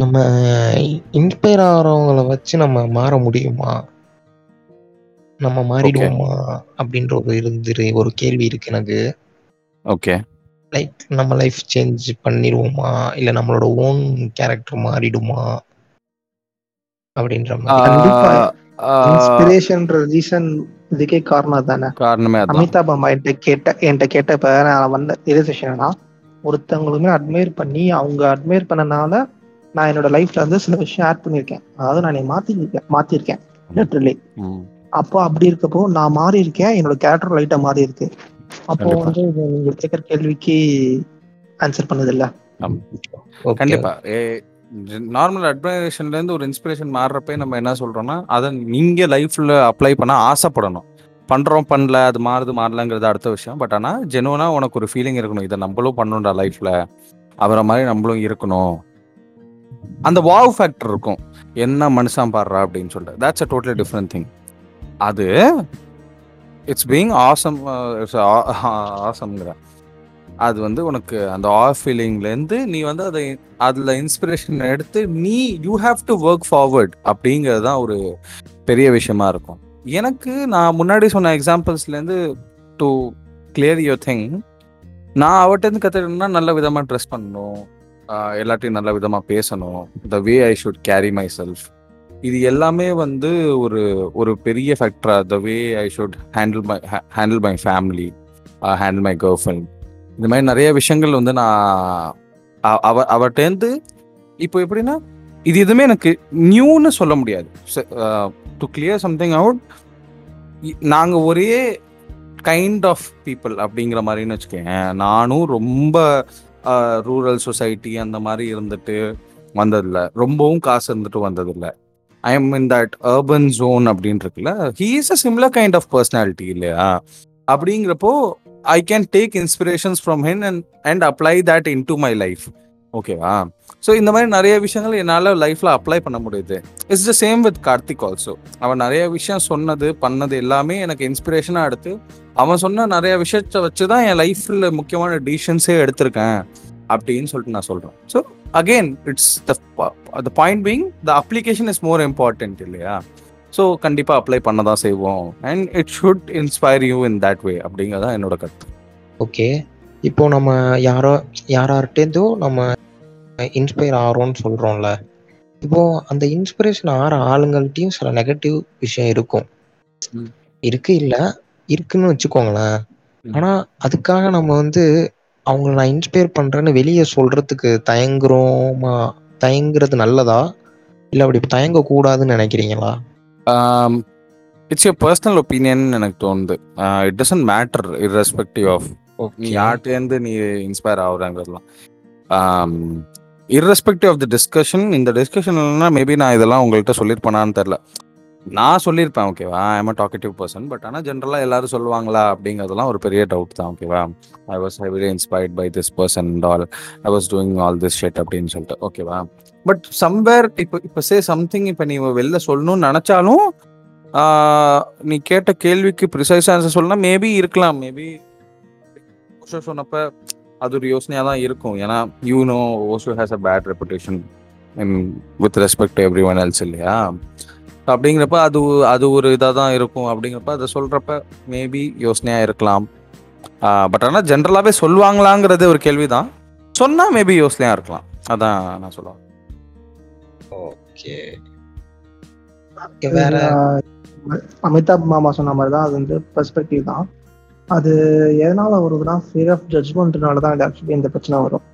நம்ம இன்ஸ்பயர் ஆகிறவங்கள வச்சு நம்ம மாற முடியுமா? நம்ம மாறிடுவோமா? அப்படின்ற ஒரு இருந்து ஒரு கேள்வி இருக்கு எனக்கு. Okay. லைக் நம்ம லைஃப் சேஞ்ச் பண்ணிடுவோமா? இல்ல நம்மளோட ஓன் கேரக்டர் மாறிடுமா? அப்படின்ற இன்ஸ்பிரேஷன்ற ரீசன் இதுக்கே காரணம் தானே? காரணமே அமிதாப் அம்மா என்கிட்ட கேட்ட என்கிட்ட கேட்டப்ப நான் வந்த ரியலைசேஷன்னா ஒருத்தவங்களுமே அட்மையர் பண்ணி அவங்க அட்மையர் பண்ணனால நான் என்னோட லைஃப்ல வந்து சில விஷயம் ஆட் பண்ணியிருக்கேன். அதாவது நான் மாத்திருக்கேன் மாத்திருக்கேன் லிட்டரலி. அப்போ அப்படி இருக்கப்போ நான் மாறி இருக்கேன் என்னோட கேரக்டர் லைட்டா மாறி இருக்கு. அப்போ. வந்து இது நீங்க கேட்கற கேள்விக்கு ஆன்சர் பண்ணது இல்ல. கண்டிப்பா. நார்மல் அட்மைரேஷன்ல இருந்து ஒரு இன்ஸ்பிரேஷன் மாறுறப்ப நம்ம என்ன சொல்றோம்னா அதை நீங்க லைஃப்ல அப்ளை பண்ண ஆசைப்படணும். பண்றோம் பண்ணல அது மாறுது மாறலங்கிறது அடுத்த விஷயம். பட் ஆனா ஜெனுவனா உனக்கு ஒரு ஃபீலிங் இருக்கணும். இதை நம்மளும் பண்ணணும்டா லைஃப்ல அவரை மாதிரி நம்மளும் இருக்கணும். அந்த வாவ் ஃபேக்டர் இருக்கும். என்ன மனுஷன் பாடுறா அப்படின்னு சொல்லிட்டு. That's a totally different thing அது இட்ஸ் பீங் ஆசம் இட்ஸ் ஆசம்ங்கிற அது வந்து உனக்கு அந்த ஆஃப் ஃபீலிங்லேருந்து நீ வந்து அதை அதில் இன்ஸ்பிரேஷன் எடுத்து நீ you have to work forward அப்படிங்கிறது தான் ஒரு பெரிய விஷயமா இருக்கும். எனக்கு நான் முன்னாடி சொன்ன எக்ஸாம்பிள்ஸ்லேருந்து டு கிளியர் யுவர் திங் நான் அவர்கிட்ட கற்றுக்கணும்னா நல்ல விதமாக ட்ரெஸ் பண்ணணும். எல்லாத்தையும் நல்ல விதமாக பேசணும். The way I should carry myself இது எல்லாமே வந்து ஒரு ஒரு பெரிய ஃபேக்டரா the way I should handle my handle my family handle my girlfriend இந்த மாதிரி நிறைய விஷயங்கள் வந்து நான் அவ அவர்கிட்டேருந்து இப்போ எப்படின்னா இது எதுவுமே எனக்கு நியூன்னு சொல்ல முடியாது. டு கிளியர் சம்திங் அவுட் நாங்கள் ஒரே கைண்ட் ஆஃப் பீப்புள் அப்படிங்கிற மாதிரின்னு வச்சுக்கோங்க நானும் ரொம்ப ரூரல் சொசைட்டி அந்த மாதிரி இருந்துட்டு வந்ததில்ல. ரொம்பவும் காசு இருந்துட்டு வந்ததில்ல. I am in that urban zone அப்படின்னு இருக்குல்ல. He is a similar kind of personality இல்லையா? அப்படிங்கிறப்போ I can take inspirations from him and and apply that into my life ஓகேவா ஸோ இந்த மாதிரி நிறைய விஷயங்கள் என்னால் லைஃப்பில் அப்ளை பண்ண முடியுது. It's the same with Karthik also அவன் நிறைய விஷயம் சொன்னது பண்ணது எல்லாமே எனக்கு இன்ஸ்பிரேஷனாக எடுத்து அவன் சொன்ன நிறைய விஷயத்த வச்சு தான் என் லைஃப்பில் முக்கியமான டிசிஷன்ஸே எடுத்திருக்கேன் அப்படின்னு சொல்லிட்டு நான் சொல்கிறேன் so again it's the the point being the application is more important இல்லையா? ஸோ கண்டிப்பாக அப்ளை பண்ண தான் செய்வோம். And it should inspire you in that way அப்படிங்கிறதான் என்னோட கருத்து. ஓகே இப்போ நம்ம யாரோ யாரார்ட்டேருந்தோ நம்ம இன்ஸ்பயர் ஆகிறோம்னு சொல்றோம்ல. இப்போ அந்த இன்ஸ்பிரேஷன் ஆகிற ஆளுங்கள்ட்டையும் சில நெகட்டிவ் விஷயம் இருக்கும். இருக்கு இல்ல? இருக்குன்னு வச்சுக்கோங்களேன். ம். ஆனா அதுக்காக நம்ம வந்து அவங்கள நான் இன்ஸ்பயர் பண்றேன்னு வெளியே சொல்றதுக்கு தயங்குறோமா? தயங்குறது நல்லதா? இல்ல அப்படி தயங்க கூடாதுன்னு நினைக்கிறீங்களா இட்ஸ் யோர் பர்சனல் ஒப்பீனியன் எனக்கு தோணுது. It doesn't matter irrespective of நீ யார்கிட்டேருந்து நீ இன்ஸ்பயர் ஆகுறாங்கிறதுலாம். இர்ரெஸ்பெக்டிவ் ஆஃப் த டிஸ்கஷன் இந்த டிஸ்கஷன்லாம் மேபி நான் இதெல்லாம் உங்கள்கிட்ட சொல்லியிருப்பேனான்னு தெரில நான் சொல்லியிருப்பேன் ஓகேவா I'm a talkative person but ஆனால் ஜென்ரலாக எல்லாரும் சொல்லுவாங்களா அப்படிங்கிறதுலாம் ஒரு பெரிய டவுட் தான் ஓகேவா I was heavily inspired by this person all I was doing all this shit அப்படின்னு சொல்லிட்டு ஓகேவா பட் சம்வேர் இப்போ இப்போ சே சம்திங் இப்போ நீ வெளில சொல்லணும்னு நினச்சாலும் நீ கேட்ட கேள்விக்கு ப்ரிசைஸ் ஆன்சர் சொல்லணும் மேபி இருக்கலாம் மேபி ஓஷோ சொன்னப்ப அது ஒரு யோசனையாக தான் இருக்கும். ஏன்னா you know Osho has a bad reputation with respect to everyone else இல்லையா? அப்படிங்கிறப்ப அது அது ஒரு இதாக தான் இருக்கும். அப்படிங்கிறப்ப அதை சொல்கிறப்ப மேபி யோசனையாக இருக்கலாம். பட் ஆனால் ஜென்ரலாகவே சொல்லுவாங்களாங்கிறது ஒரு கேள்வி தான் சொன்னால் மேபி யோசனையாக இருக்கலாம். அதான் நான் சொல்லுவேன் ஓகே. வேற அமிதாப் மாமா சொன்ன மாதிரி தான் அது வந்து பெர்ஸ்பெக்டிவ் தான். அது எதனால வருதுன்னா ஃபியர் ஆஃப் ஜட்ஜ்மெண்ட்னால தான் ஆக்சுவலி இந்த பிரச்சனை வரும்.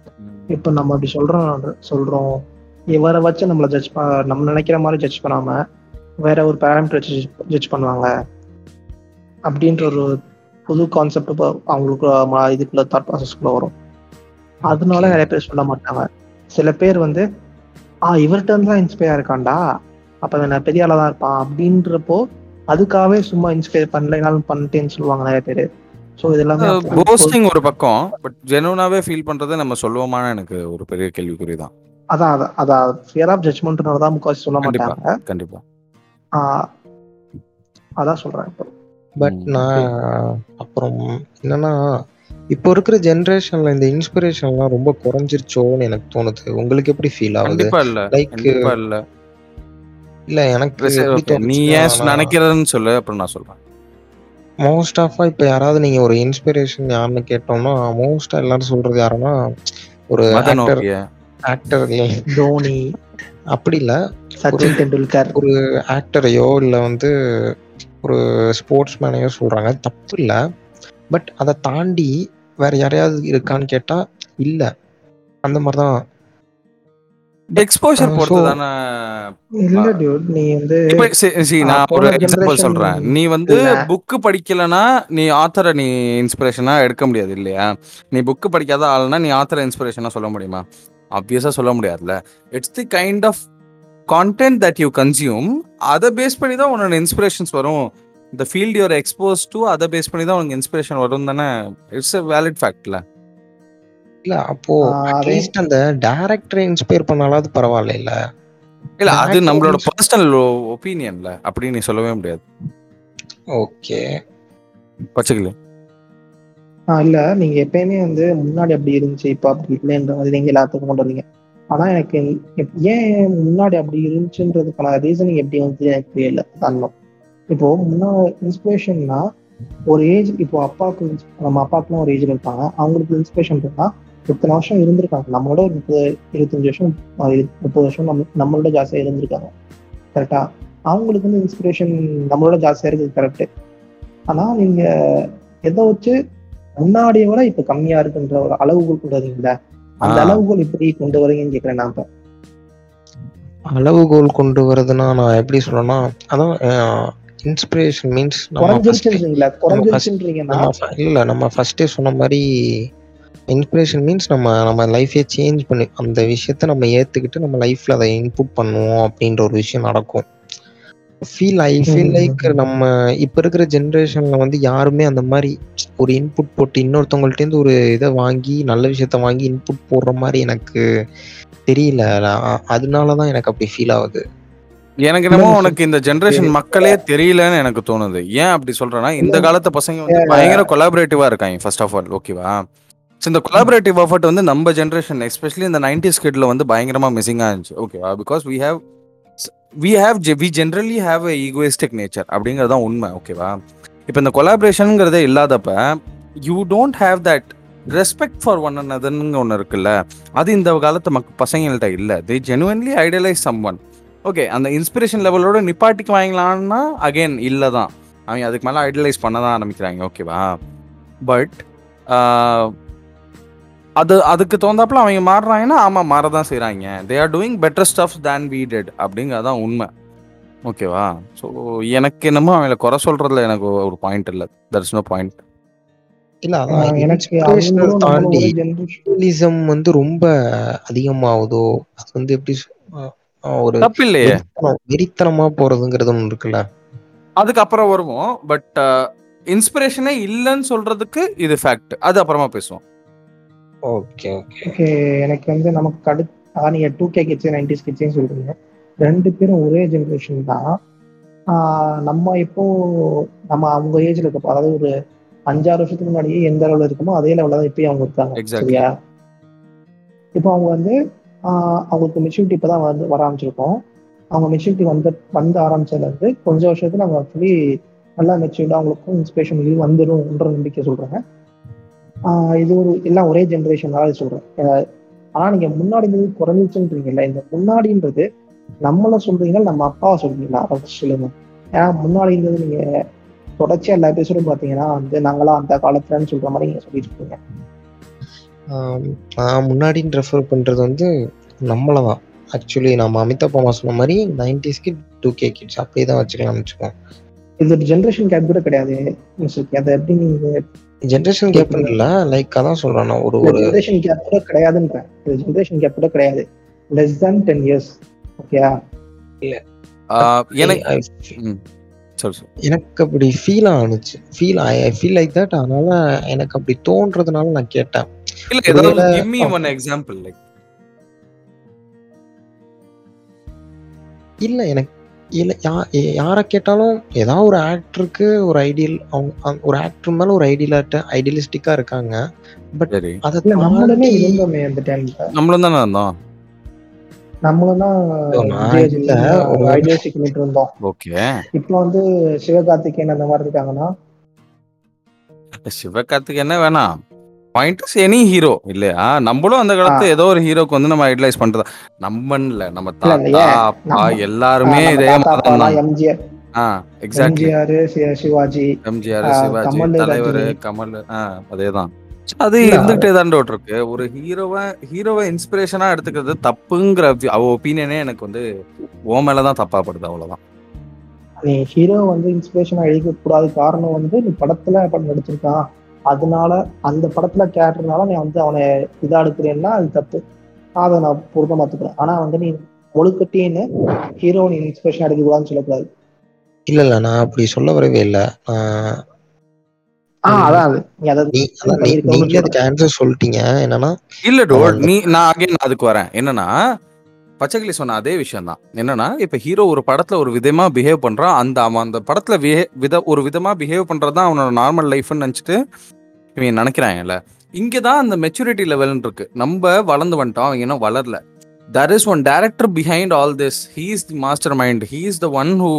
இப்போ நம்ம அப்படி சொல்றோம் சொல்றோம். இவரை வச்சு நம்மளை ஜட்ஜ் நம்ம நினைக்கிற மாதிரி ஜட்ஜ் பண்ணாம வேற ஒரு பேரண்ட் வச்சு ஜட்ஜ் பண்ணுவாங்க. அப்படின்ற ஒரு புது கான்செப்ட் இப்போ அவங்களுக்கு இதுக்குள்ள தாட் ப்ராசஸ்க்குள்ள வரும். அதனால நிறைய பேர் சொல்ல மாட்டாங்க. சில பேர் வந்து ஆ இவர்கிட்ட தான் இன்ஸ்பயர் இருக்கான்டா. அப்ப அவன் பெரிய ஆளா தான் இருப்பான். அப்படின்றப்போ அதுக்காகவே சும்மா இன்ஸ்பயர் பண்ணலைனாலும் பண்ணிட்டேன்னு சொல்லுவாங்க நிறைய பேர். ஸோ இது எல்லாமே போஸ்டிங் ஒரு பக்கம் பட் ஜெனுவனாவே ஃபீல் பண்றதை நம்ம சொல்லுவோமான்னு எனக்கு ஒரு பெரிய கேள்விக்குறி தான் அதான் அதான். அதான் ஃபியர் ஆஃப் ஜட்மெண்ட்னால தான் முக்காசி சொல்ல. மாட்டாங்க. கண்டிப்பா. அதான் சொல்றேன் இப்போ. பட். நான் அப்புறம் என்னன்னா இப்போ இருக்கிற ஜென்ரேஷன்ல இந்த இன்ஸ்பிரேஷன்லாம் ரொம்ப குறைஞ்சிருச்சோன்னு எனக்கு தோணுது. உங்களுக்கு எப்படி ஃபீல் ஆகுது? கண்டிப்பா இல்ல எனக்கு. நீ ஏன் நினைக்கிறதுன்னு சொல்லு அப்புறம் நான் சொல்றேன். மோஸ்ட் ஆஃபா இப்போ யாராவது நீங்க ஒரு இன்ஸ்பிரேஷன் யாருன்னு கேட்டோம்னா மோஸ்டா எல்லாரும் சொல்றது யாருன்னா ஒரு ஆக்டர் ஆக்டர் தோனி. அப்படி இல்ல. சச்சின் டெண்டுல்கர். ஒரு ஆக்டரையோ இல்ல வந்து ஒரு ஸ்போர்ட்ஸ் மேனையோ சொல்றாங்க. தப்பு இல்ல. பட் அதை தாண்டி வேற யாரையாவது இருக்கான்னு கேட்டா இல்ல. அந்த மாதிரிதான். எக்ஸ்போஷர் Uh, பொறுத்து தானே இல்ல டியூட் நீ வந்து இப்ப சி- சி, ஆ, நான் ஒரு எக்ஸாம்பிள் சொல்றேன். நீ வந்து. புக் படிக்கலனா நீ ஆத்தரை நீ இன்ஸ்பிரேஷனா எடுக்க முடியாது இல்லையா? நீ புக் படிக்காத ஆள்னா நீ ஆத்தரை இன்ஸ்பிரேஷனா சொல்ல முடியுமா? ஆப்வியஸா சொல்ல முடியாதுல்ல. It's the kind of content that you consume அதை பேஸ் பண்ணி தான் உன்னோட இன்ஸ்பிரேஷன்ஸ் வரும். இந்த ஃபீல்ட் யூர் எக்ஸ்போஸ் டு அதை பேஸ் பண்ணி தான் உனக்கு இன்ஸ்பிரேஷன் வரும் தானே இட்ஸ் எ வேலிட் ஃபேக்ட்ல இல்ல அப்போ அட்லீஸ்ட் அந்த டைரக்டரை இன்ஸ்பயர் பண்ணாலாவது பரவாயில்ல இல்ல இல்ல அது நம்மளோட பர்சனல் ஒப்பீனியன்ல அப்படி நீ சொல்லவே முடியாது. ஓகே. பச்சைக்கிளி. ஆஹ் இல்ல நீங்க எப்பயுமே வந்து முன்னாடி அப்படி இருந்துச்சு இப்ப அப்படி இல்லைன்ற மாதிரி நீங்க எல்லாத்துக்கும் கொண்டு வந்தீங்க. ஆனா எனக்கு ஏன் முன்னாடி அப்படி இருந்துச்சுன்றதுக்கான ரீசனிங் எப்படி வந்து எனக்கு புரியல தன்னும் இப்போ முன்னா இன்ஸ்பிரேஷன்னா ஒரு ஏஜ் இப்போ அப்பாவுக்கு நம்ம அப்பாவுக்குலாம் ஒரு ஏஜ்ல இருப்பாங்க அவங்களுக்கு இன்ஸ்பிரேஷன் இருந்தா இத்தனை வருஷம் இருந்திருக்காங்க. நம்மளோட ஒரு முப்பது இருபத்தஞ்சு வருஷம் முப்பது வருஷம் நம்ம நம்மளோட ஜாஸ்தியா இருந்திருக்காங்க. கரெக்டா அவங்களுக்கு வந்து இன்ஸ்பிரேஷன் நம்மளோட ஜாஸ்தியா இருக்குது கரெக்ட் ஆனா நீங்க எதை வச்சு முன்னாடியை விட இப்ப கம்மியா இருக்குன்ற ஒரு அளவுகோல் கொண்டு வரீங்களா அந்த ஆ. அளவுகோல் எப்படி கொண்டு வரீங்கன்னு கேக்குறேன் நான் இப்ப. அளவுகோல் கொண்டு வரதுன்னா நான் எப்படி சொல்லணும்னா அதான் இன்ஸ்பிரேஷன் மீன்ஸ் நம்ம இல்ல நம்ம ஃபர்ஸ்டே சொன்ன மாதிரி இன்ஸ்பிரேஷன் மீன்ஸ் நம்ம நம்ம லைஃபே சேஞ்ச் பண்ணி அந்த விஷயத்த நம்ம ஏத்துக்கிட்டு நம்ம லைஃப்ல அதை இன்புட் பண்ணுவோம் அப்படின்ற ஒரு விஷயம் நடக்கும். Feel I feel. லைக் நம்ம இப்ப இருக்கிற ஜென்ரேஷன்ல வந்து யாருமே அந்த மாதிரி ஒரு இன்புட் போட்டு இன்னொருத்தவங்கள்ட்ட இருந்து ஒரு இதை வாங்கி நல்ல விஷயத்த வாங்கி இன்புட் போடுற மாதிரி எனக்கு தெரியல. அ- அதனாலதான் எனக்கு அப்படி ஃபீல் ஆகுது. எனக்கு என்னமோ உனக்கு இந்த ஜெனரேஷன் மக்களே தெரியலன்னு எனக்கு தோணுது. ஏன் அப்படி சொல்றேன்னா இந்த காலத்து பசங்க வந்து பயங்கர கொலாபரேட்டிவா இருக்காங்க ஃபர்ஸ்ட் ஆஃப் ஆல் ஓகேவா இந்த கொலாபரேட்டிவ் எஃபர்ட் வந்து நம்ம ஜென்ரேஷன் எஸ்பெஷலி இந்த நைன்டிஸ் கிட்ல வந்து பயங்கரமா மிஸ்ஸிங்கா இருந்துச்சு. ஓகேவா because we have we have we generally have a egoistic nature அப்படிங்கிறது தான் உண்மை ஓகேவா இப்போ இந்த கொலாபரேஷனுங்கிறதே இல்லாதப்ப you don't have that respect for one அனதர்னு ஒன்று இருக்குல்ல அது இந்த காலத்து மக் பசங்கள்ட்ட இல்லை. They genuinely idealize someone okay அந்த இன்ஸ்பிரேஷன் லெவலோட நிப்பாட்டிக்கு வாங்கலான்னா அகைன் இல்லை தான். அவங்க அதுக்கு மேலே ஐடியலைஸ் பண்ண தான் ஆரம்பிக்கிறாங்க ஓகேவா பட் அது அதுக்கு தகுந்தாப்புல அவங்க மாறுறாங்கன்னா ஆமாம் மாற தான் செய்கிறாங்க they are doing better stuff than we did அப்படிங்கிறதான் உண்மை. ஓகேவா? ஸோ எனக்கு என்னமோ அவங்கள குறை சொல்றதுல எனக்கு ஒரு பாயிண்ட் இல்லை. தர் இஸ் நோ பாயிண்ட் இல்ல அதான் எனக்கு தாண்டி வந்து ரொம்ப அதிகமாகுதோ அது வந்து எப்படி ஒரு தப்பு இல்லையே வெறித்தனம் வெறித்தனமா போறதுங்கிறது ஒண்ணு இருக்குல்ல. அதுக்கப்புறம் வருவோம். பட் இன்ஸ்பிரேஷனே இல்லைன்னு சொல்றதுக்கு இது ஃபேக்ட் அது அப்புறமா பேசுவோம். ஓகே ஓகே ஓகே எனக்கு வந்து நமக்கு அடுத்து அதான் நீங்க டூ கே கிட்ஸ் நைன்டிஸ் கிட்ஸையும் சொல்றீங்க. ரெண்டு பேரும் ஒரே ஜென்ரேஷன் தான். நம்ம இப்போ நம்ம அவங்க ஏஜ்ல இருக்கப்போ அதாவது ஒரு அஞ்சாறு வருஷத்துக்கு முன்னாடியே எந்த லெவலில் இருக்குமோ அதே லெவலில் தான் இப்பயும் அவங்க இருக்காங்க. சரியா? இப்போ அவங்க வந்து அவங்களுக்கு மெச்சூரிட்டி இப்போ தான் வந்து வர ஆரம்பிச்சிருக்கோம். அவங்க மெச்சூரிட்டி வந்து வந்து ஆரம்பிச்சதுல இருந்து கொஞ்சம் வருஷத்துல அவங்க ஆக்சுவலி நல்லா மெச்சூர்டாக அவங்களுக்கும் இன்ஸ்பிரேஷன் இது வந்துரும்ன்ற நம்பிக்கை சொல்றாங்க. ஆஹ் இது ஒரு எல்லாம் ஒரே ஜென்ரேஷனால சொல்றேன். ஆஹ் ஆனா நீங்க முன்னாடி இருந்தது குறைஞ்சிச்சுன்றீங்கல்ல இந்த முன்னாடின்றது நம்மள சொல்றீங்களா நம்ம அப்பாவை சொல்றீங்களா? அதை சொல்லுங்க. ஏன்னா முன்னாடி இருந்தது நீங்க தொடர்ச்சியா எல்லா எபிசோடும் பாத்தீங்கன்னா வந்து நாங்களாம் அந்த காலத்துலன்னு சொல்ற மாதிரி நீங்க சொல்லிட்டு இருக்கீங்க முன்னாடின்னு ரெஃபர் பண்றது வந்து நம்மள தான். ஆக்சுவலி நம்ம அமிதாப் அம்மா சொன்ன மாதிரி nineties kid two K kids அப்படியே தான் வச்சுக்கலாம்னு வச்சுக்கோம் இது ஜென்ரேஷன் கேப் கூட கிடையாது அதை எப்படி நீங்க ஜென்ரேஷன் கேப் இல்ல லைக் அதான் சொல்றேன் நான் ஒரு ஒரு ஜென்ரேஷன் கேப் கூட கிடையாதுன்றேன். இது ஜென்ரேஷன் கேப் கூட கிடையாது. லெஸ் than டென் இயர்ஸ் ஓகேயா ஆஹ் எனக்கு ம். அப்படி feel ஆனுச்சு feel I feel like that அதனால எனக்கு அப்படி தோன்றதுனால நான் கேட்டேன். இல்ல ஏதாவது give me one example like. இல்ல எனக்கு இல்ல யா- யாரை கேட்டாலும் ஏதாவது ஒரு ஆக்டருக்கு ஒரு ஐடியல் அவங்க ஒரு ஆக்டர் மேல ஒரு ஐடியலாட்ட ஐடியலிஸ்டிக்கா இருக்காங்க. பட் அதை நம்மளுமே தாண்டி- இருந்தோமே அந்த டைம்ல நம்மளும் தானே இருந்தோம். நம்மளும் தான் நான் இல்ல, ஒரு- ஐடியாஸ்டிக் பண்ணிட்டு இருந்தோம். ஓகே. இப்போ வந்து சிவகார்த்திகேயன் அந்த மாதிரி இருக்காங்கன்னா சிவகார்த்திக் என்ன வேணாம்? பாயிண்ட் இஸ் எனி ஹீரோ இல்லையா? நம்மளும் அந்த காலத்து ஏதோ ஒரு ஹீரோக்கு வந்து நம்ம ஐடலைஸ் பண்றதா. நம்மன்ல நம்ம தாத்தா? அப்பா எல்லாருமே இதே எம்ஜிஆர் எம்ஜிஆர் சிவாஜி எம்ஜிஆர் சிவாஜி தலைவர். கமல் அதேதான். அது இருந்துகிட்டே தான் இருக்கு. ஒரு ஹீரோவை ஹீரோவை இன்ஸ்பிரேஷனா எடுத்துக்கிறது தப்புங்கிற அவ ஒப்பீனியனே எனக்கு வந்து ஓ மேலதான் தப்பா படுது அவ்வளவுதான். நீ ஹீரோ வந்து இன்ஸ்பிரேஷனா எழுதிக்க கூடாது. காரணம் வந்து நீ படத்துல படம் நடிச்சிருக்கான் அதனால அந்த படத்துல கேரக்டர்னால நீ வந்து அவனை இதா எடுக்கிறேன்னா அது தப்பு. அதை நான் பொருத்தம் பார்த்துக்கிறேன் ஆனா வந்து நீ ஒழுக்கட்டின்னு ஹீரோ நீ இன்ஸ்பிரேஷன் எடுக்க கூடாதுன்னு சொல்லக்கூடாது. இல்ல இல்ல நான் அப்படி சொல்ல வரவே இல்ல. நான் ஆஹ் அதான் அது. நீ அதை நீ அதான் நீ- நீங்க அதுக்கு ஆன்சர் சொல்லிட்டீங்க. என்னன்னா இல்ல டோ அவன் நீ நான் அகைன் அதுக்கு வரேன். என்னன்னா பச்சைக்கிளி சொன்ன அதே விஷயம் தான். என்னன்னா இப்ப ஹீரோ ஒரு படத்துல ஒரு விதமா பிஹேவ் பண்றான். அந்த அவன் அந்த படத்துல வித ஒரு விதமா பிஹேவ் பண்றதுதான் அவனோட நார்மல் லைஃப்னு நினைச்சிட்டு இவங்க நினைக்கிறாங்கல்ல. இங்கதான் அந்த மெச்சூரிட்டி லெவல்னு இருக்கு. நம்ம வளர்ந்து வந்துட்டோம் அவங்க இன்னும் வளரல. There is one director behind all this he is the mastermind he is the one who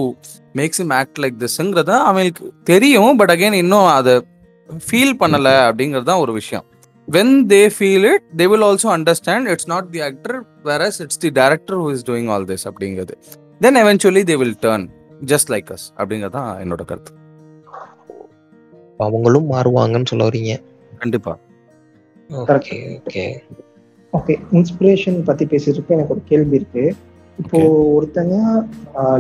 makes him act like திஸ்ங்கிறத அவங்களுக்கு தெரியும். பட் அகைன் இன்னும் அதை ஃபீல் பண்ணலை அப்படிங்கிறது தான் ஒரு விஷயம். When they feel it they will also understand it's not the actor whereas it's the director who is doing all this அப்படிங்கிறது. Then eventually they will turn just like us அப்படிங்கிறது தான் என்னோட கருத்து. அவங்களும் மாறுவாங்கன்னு சொல்ல வரீங்க. கண்டிப்பா. ஓகே ஓகே ஓகே இன்ஸ்பிரேஷன் பத்தி பேசிட்டு எனக்கு ஒரு கேள்வி இருக்கு. இப்போ ஒருத்தங்க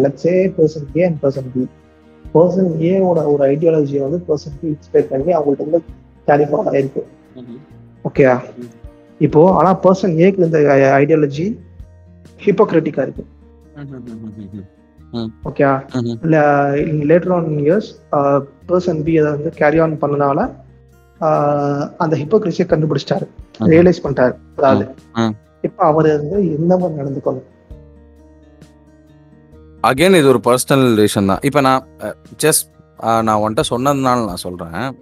let's say person A and person B person ஏவோட ஒரு ஐடியாலஜியை வந்து பர்சன் பி இன்ஸ்பயர் பண்ணி அவங்கள்ட்ட வந்து கேரி ஃபார்வர்ட் ஆயிருக்கு. ஓகேயா இப்போ ஆனா பர்சன் ஏக்கு இந்த ஐடியாலஜி ஹிப்போக்ரட்டிக்கா இருக்கு. ஓகே இல்ல later on years person B அதை வந்து கேரி ஆன் பண்ணனால அந்த ஹிப்போக்ரஸியை கண்டுபிடிச்சிட்டாரு. ரியலைஸ் பண்ணிட்டாரு. அதாவது. இப்ப அவர் வந்து எந்த மாதிரி நடந்துக்கணும் அகைன் இது ஒரு பர்சனல் ரிலேஷன் தான். இப்போ நான் ஜஸ்ட் நான் உன்கிட்ட சொன்னதுனால நான் சொல்கிறேன்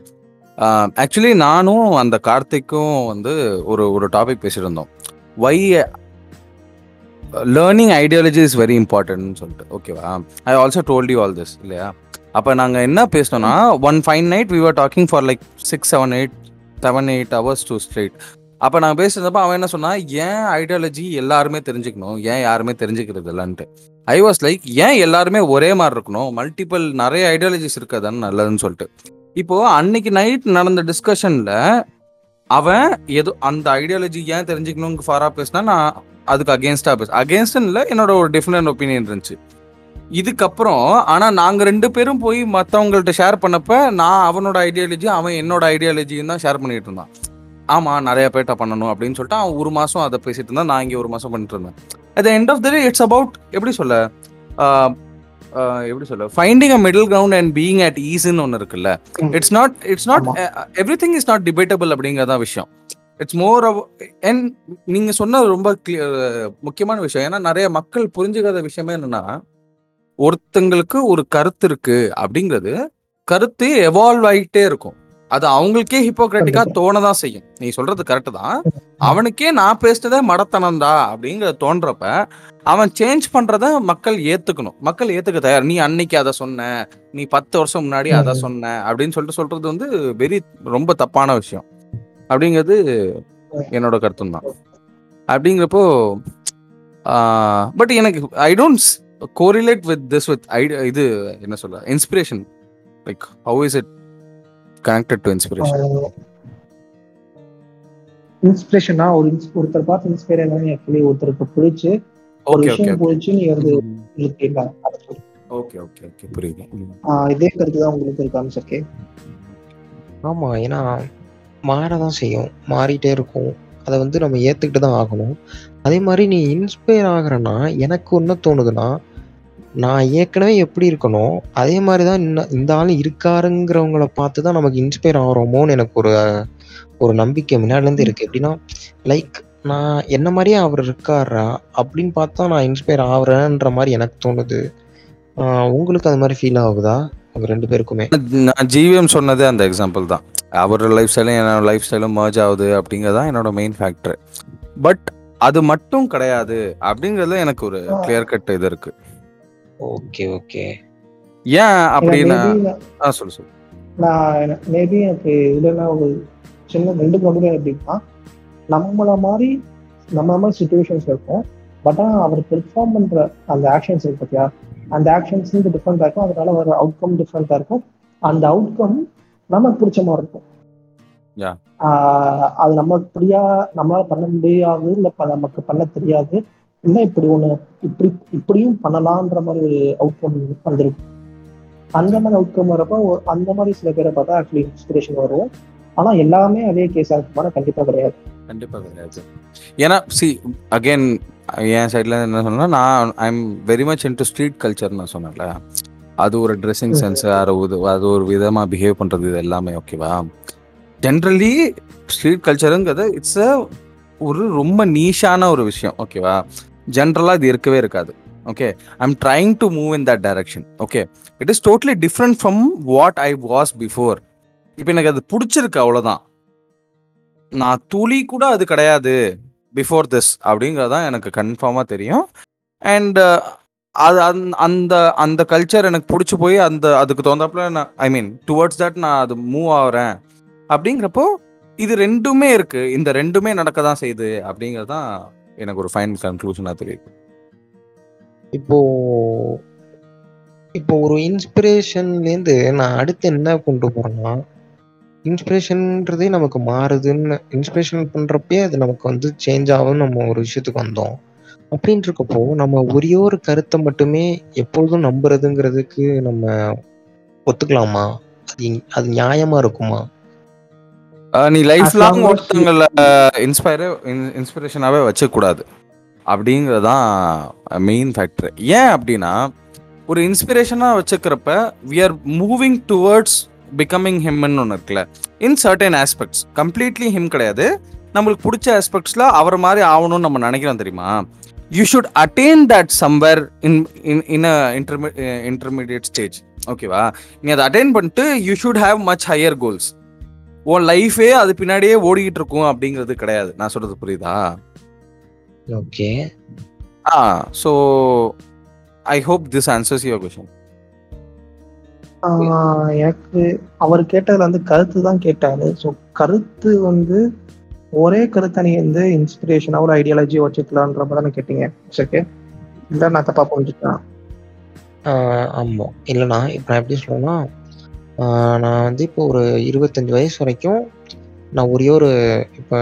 ஆக்சுவலி நானும் அந்த கார்த்திக்கும் வந்து ஒரு ஒரு டாபிக் பேசியிருந்தோம். Why learning ideology is very இம்பார்ட்டன்ட்னு சொல்லிட்டு ஓகேவா I also told you all this இல்லையா? அப்போ நாங்கள் என்ன பேசினோம்னா one fine night we are talking for like six seven eight seven eight hours too straight அப்போ நாங்கள் பேசுறதப்ப அவன் என்ன சொன்னால் ஏன் ஐடியாலஜி எல்லாருமே தெரிஞ்சுக்கணும்? ஏன் யாருமே தெரிஞ்சுக்கிறது இல்லைன்ட்டு? ஐ வாஸ் லைக் ஏன் எல்லாருமே ஒரே மாதிரி இருக்கணும்? மல்டிபிள் நிறைய ஐடியாலஜிஸ் இருக்கதான்னு நல்லதுன்னு சொல்லிட்டு. இப்போது அன்னைக்கு நைட் நடந்த டிஸ்கஷனில் அவன் எது அந்த ஐடியாலஜி ஏன் தெரிஞ்சுக்கணும்னு ஃபாராக பேசினா நான் அதுக்கு அகேன்ஸ்டா பேச அகேன்ஸ்ட் இல்ல என்னோட ஒரு டிஃபரெண்ட் ஒப்பீனியன் இருந்துச்சு. இதுக்கப்புறம் ஆனா நாங்க ரெண்டு பேரும் போய் மத்தவங்கள்ட்ட ஷேர் பண்ணப்ப நான் அவனோட ஐடியாலஜி அவன் என்னோட ஐடியாலஜியும் தான் ஷேர் பண்ணிட்டு இருந்தான். ஆமா நிறைய பேர்ட்ட பண்ணணும் அப்படின்னு சொல்லிட்டு அவன் ஒரு மாசம் அதை பேசிட்டு இருந்தான் நான் இங்க ஒரு மாசம் பண்ணிட்டு இருந்தேன். At end of the day it's about எப்படி சொல்ல எப்படி சொல்ல finding a middle ground and being at ஈஸ்ன்னு ஒன்று இருக்குல்ல. It's not it's not. Everything is not debatable அப்படிங்கிறதான் விஷயம். இட்ஸ் மோர் அண்ட் நீங்க சொன்னது ரொம்ப முக்கியமான விஷயம். ஏன்னா நிறைய மக்கள் புரிஞ்சுக்காத விஷயமே என்னன்னா ஒருத்தங்களுக்கு ஒரு கருத்து இருக்கு அப்படிங்கிறது கருத்து எவால்வ் ஆகிட்டே இருக்கும். அது அவங்களுக்கே ஹிப்போக்ராட்டிக்கா தோணதான் செய்யும். நீ சொல்றது கரெக்ட் தான். அவனுக்கே நான் பேசினதே மடத்தனம்டா அப்படிங்கறது தோன்றப்ப அவன் சேஞ்ச் பண்றத மக்கள் ஏத்துக்கணும். மக்கள் ஏத்துக்க தயார். நீ அன்னைக்கு அதை சொன்ன நீ பத்து வருஷம் முன்னாடி அதை. சொன்ன அப்படின்னு சொல்லிட்டு சொல்றது வந்து வெரி ரொம்ப தப்பான விஷயம். அப்படிங்கிறது என்னோட கருத்தும் தான் அப்படிங்கிறப்போ பட் எனக்கு I don't correlate with this with idea இது என்ன சொல்ல inspiration like how is it connected to inspiration இன்ஸ்பிரேஷனா ஒரு ஒருத்தர் பார்த்து இன்ஸ்பயர் ஆகணும் ஆக்சுவலி ஒருத்தருக்கு பிடிச்சு ஒரு விஷயம் பிடிச்சு நீ வந்து. ஓகே ஓகே ஓகே புரியுது. இதே கருத்து தான் உங்களுக்கு இருக்கான்னு சக்கே ஆமா ஏன்னா மாறதான் செய்யும். மாறிட்டே இருக்கும். அதை வந்து நம்ம ஏத்துக்கிட்டு தான் ஆகணும். அதே மாதிரி நீ இன்ஸ்பயர் ஆகுறன்னா எனக்கு ஒன்றும் தோணுதுன்னா நான் ஏற்கனவே எப்படி இருக்கணும் அதே மாதிரி தான் இன்னும் இந்த ஆள் இருக்காருங்கிறவங்கள பார்த்து தான் நமக்கு இன்ஸ்பயர் ஆகிறோமோன்னு எனக்கு ஒரு ஒரு நம்பிக்கை முன்னாடிலேருந்து இருக்கு. எப்படின்னா லைக் நான் என்ன மாதிரியே அவர் இருக்காரா அப்படின்னு பார்த்தா நான் இன்ஸ்பயர் ஆகுறேன்ற மாதிரி எனக்கு தோணுது. உங்களுக்கு அது மாதிரி ஃபீல் ஆகுதா? உங்க ரெண்டு பேருக்குமே. நான் ஜிவிஎம் சொன்னதே அந்த எக்ஸாம்பிள் தான். அவர் லைஃப் ஸ்டைலும் என்னோட லைஃப் ஸ்டைலும் மர்ஜ் ஆகுது அப்படிங்கிறது தான் என்னோட மெயின் ஃபேக்டர் பட் அது மட்டும் கிடையாது அப்படிங்கிறதுல எனக்கு ஒரு கிளியர் கட் இது இருக்கு. Okay okay. ஏன் அப்படின்னா ஆ சொல்லு சொல்லு. நான் மேபி எனக்கு இதுல ஒரு சின்ன ரெண்டு ப்ராப்ளம் எப்படின்னா நம்மள மாதிரி நம்ம மாதிரி சுச்சுவேஷன்ஸ் இருக்கும். பட் ஆனால் அவர் பெர்ஃபார்ம் பண்ற அந்த ஆக்ஷன்ஸ் இருக்கு பார்த்தியா அந்த ஆக்ஷன்ஸ் வந்து டிஃப்ரெண்டா இருக்கும். அதனால வர அவுட்கம் டிஃப்ரெண்டா இருக்கும். அந்த அவுட்கம் நமக்கு பிடிச்ச மாதிரி இருக்கும். அது நமக்கு பிரியா நம்மளால பண்ண முடியாது இல்ல நமக்கு பண்ண தெரியாது. இல்ல இப்படி ஒண்ணு இப்படி இப்படியும் பண்ணலான்ற மாதிரி ஒரு அவுட்கம் வந்திருக்கும் அந்த மாதிரி அவுட்கம் வரப்போ அந்த மாதிரி சில பேரை பார்த்தா ஆக்சுவலி இன்ஸ்பிரேஷன் வரும் ஆனா எல்லாமே அதே கேஸா இருக்குமானா கண்டிப்பா கிடையாது. கண்டிப்பா கிடையாது. ஏன்னா சி அகைன் என் சைட்ல என்ன சொன்னா நான் I am very much into street culture நான் சொன்னேன்ல. அது ஒரு ட்ரெஸ்ஸிங். சென்ஸ் அது அது ஒரு விதமா பிஹேவ் பண்றது இது எல்லாமே ஓகேவா ஜென்ரலி ஸ்ட்ரீட் கல்ச்சருங்கிறது இட்ஸ் அ ஒரு ரொம்ப நீஷான ஒரு விஷயம் ஓகேவா ஜென்ரலா இது இருக்கவே இருக்காது okay I am trying to move in that direction okay it is totally different from what I was before இப்போ எனக்கு அது பிடிச்சிருக்கு அவ்வளோதான் நான் துளி கூட அது கிடையாது. பிஃபோர் திஸ் அப்படிங்கிறதான் எனக்கு கன்ஃபார்மாக தெரியும். அண்ட் uh, அது அந் அந்த அந்த கல்ச்சர் எனக்கு பிடிச்சி போய் அந்த அதுக்கு தகுந்தாப்புல நான் ஐ மீன் டுவர்ட்ஸ் தட் நான் அது மூவ் ஆகுறேன். அப்படிங்கிறப்போ இது ரெண்டுமே இருக்கு. இந்த ரெண்டுமே நடக்க தான் செய்யுது அப்படிங்கிறது தான் எனக்கு ஒரு ஃபைனல் கன்க்ளூஷனாக தெரியுது. இப்போ இப்போ ஒரு இன்ஸ்பிரேஷன்லேருந்து நான் அடுத்து என்ன கொண்டு போறேன்னா இன்ஸ்பிரேஷன்ன்றதே நமக்கு மாறுதுன்னு இன்ஸ்பிரேஷன் பண்றப்பயே அது நமக்கு வந்து சேஞ்ச் ஆகும் நம்ம ஒரு விஷயத்துக்கு வந்தோம். அப்படின்னு இருக்கப்போ நம்ம ஒரே ஒரு கருத்தை மட்டுமே எப்பொழுதும் நம்புறதுங்கிறதுக்கு நம்ம ஒத்துக்கலாமா? அது அது நியாயமா இருக்குமா? நீ லைஃப் லாங் ஒருத்தங்களை இன்ஸ்பயரே இன்ஸ்பிரேஷனாகவே வச்சக்கூடாது. அப்படிங்கிறது தான் மெயின் ஃபேக்டர் ஏன் அப்படின்னா ஒரு இன்ஸ்பிரேஷனாக வச்சுக்கிறப்ப we are moving towards becoming ஹிம்னு ஒன்று இருக்குல்ல. In certain aspects completely him கிடையாது. நம்மளுக்கு பிடிச்ச ஆஸ்பெக்ட்ஸில் அவர் மாதிரி ஆகணும்னு நம்ம நினைக்கிறோம் தெரியுமா? You should attain that somewhere in in in interme intermediate stage ஓகேவா நீ அதை அட்டைன் பண்ணிட்டு you should have much higher goals உன் லைஃபே அது பின்னாடியே ஓடிக்கிட்டு இருக்கும் அப்படிங்கிறது கிடையாது. நான் சொல்றது புரியுதா? Okay ah so I hope this answers your question எனக்கு அவர் கேட்டதுல வந்து கருத்து தான் கேட்டாரு. ஸோ கருத்து வந்து ஒரே கருத்தை நீ வந்து இன்ஸ்பிரேஷனா ஒரு ஐடியாலஜி வச்சுக்கலான்ற மாதிரி தானே கேட்டீங்க ஓகே இல்லை நான் தப்பா புரிஞ்சுட்டேன்? ஆஹ் ஆமா. இல்லைண்ணா இப்போ நான் எப்படி சொல்லணும்னா நான் வந்து இப்போ ஒரு இருபத்தஞ்சு வயசு வரைக்கும் நான் ஒரே ஒரு இப்போ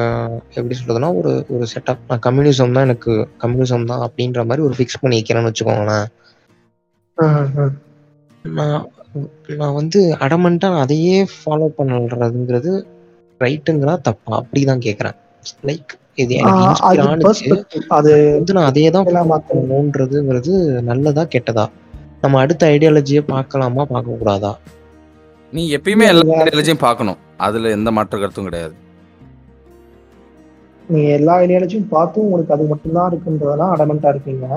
எப்படி சொல்றதுன்னா ஒரு ஒரு செட்டப் நான் கம்யூனிசம் தான் எனக்கு கம்யூனிசம் தான் அப்படின்ற மாதிரி ஒரு ஃபிக்ஸ் பண்ணி வைக்கிறேன்னு வச்சுக்கோங்களேன். நான் நான் வந்து அடமெண்ட்டா அதையே ஃபாலோ பண்ணுறதுங்கிறது ரைட்டுங்கிறா தப்பா? அப்படிதான் கேட்குறேன் லைக் இது எனக்கு அது வந்து நான் அதே தான் எல்லாம் மாத்தணும். பண்ணணுன்றதுங்கிறது நல்லதா கெட்டதா? நம்ம அடுத்த ஐடியாலஜியை பார்க்கலாமா பார்க்க கூடாதா நீ எப்பயுமே எல்லா. ஐடியாலஜியும் பார்க்கணும். அதுல எந்த மாற்று கருத்தும் கிடையாது. நீ எல்லா ஐடியாலஜியும் பார்த்தும் உங்களுக்கு அது மட்டும்தான் இருக்குன்றதெல்லாம் அடமெண்டா இருக்கீங்க.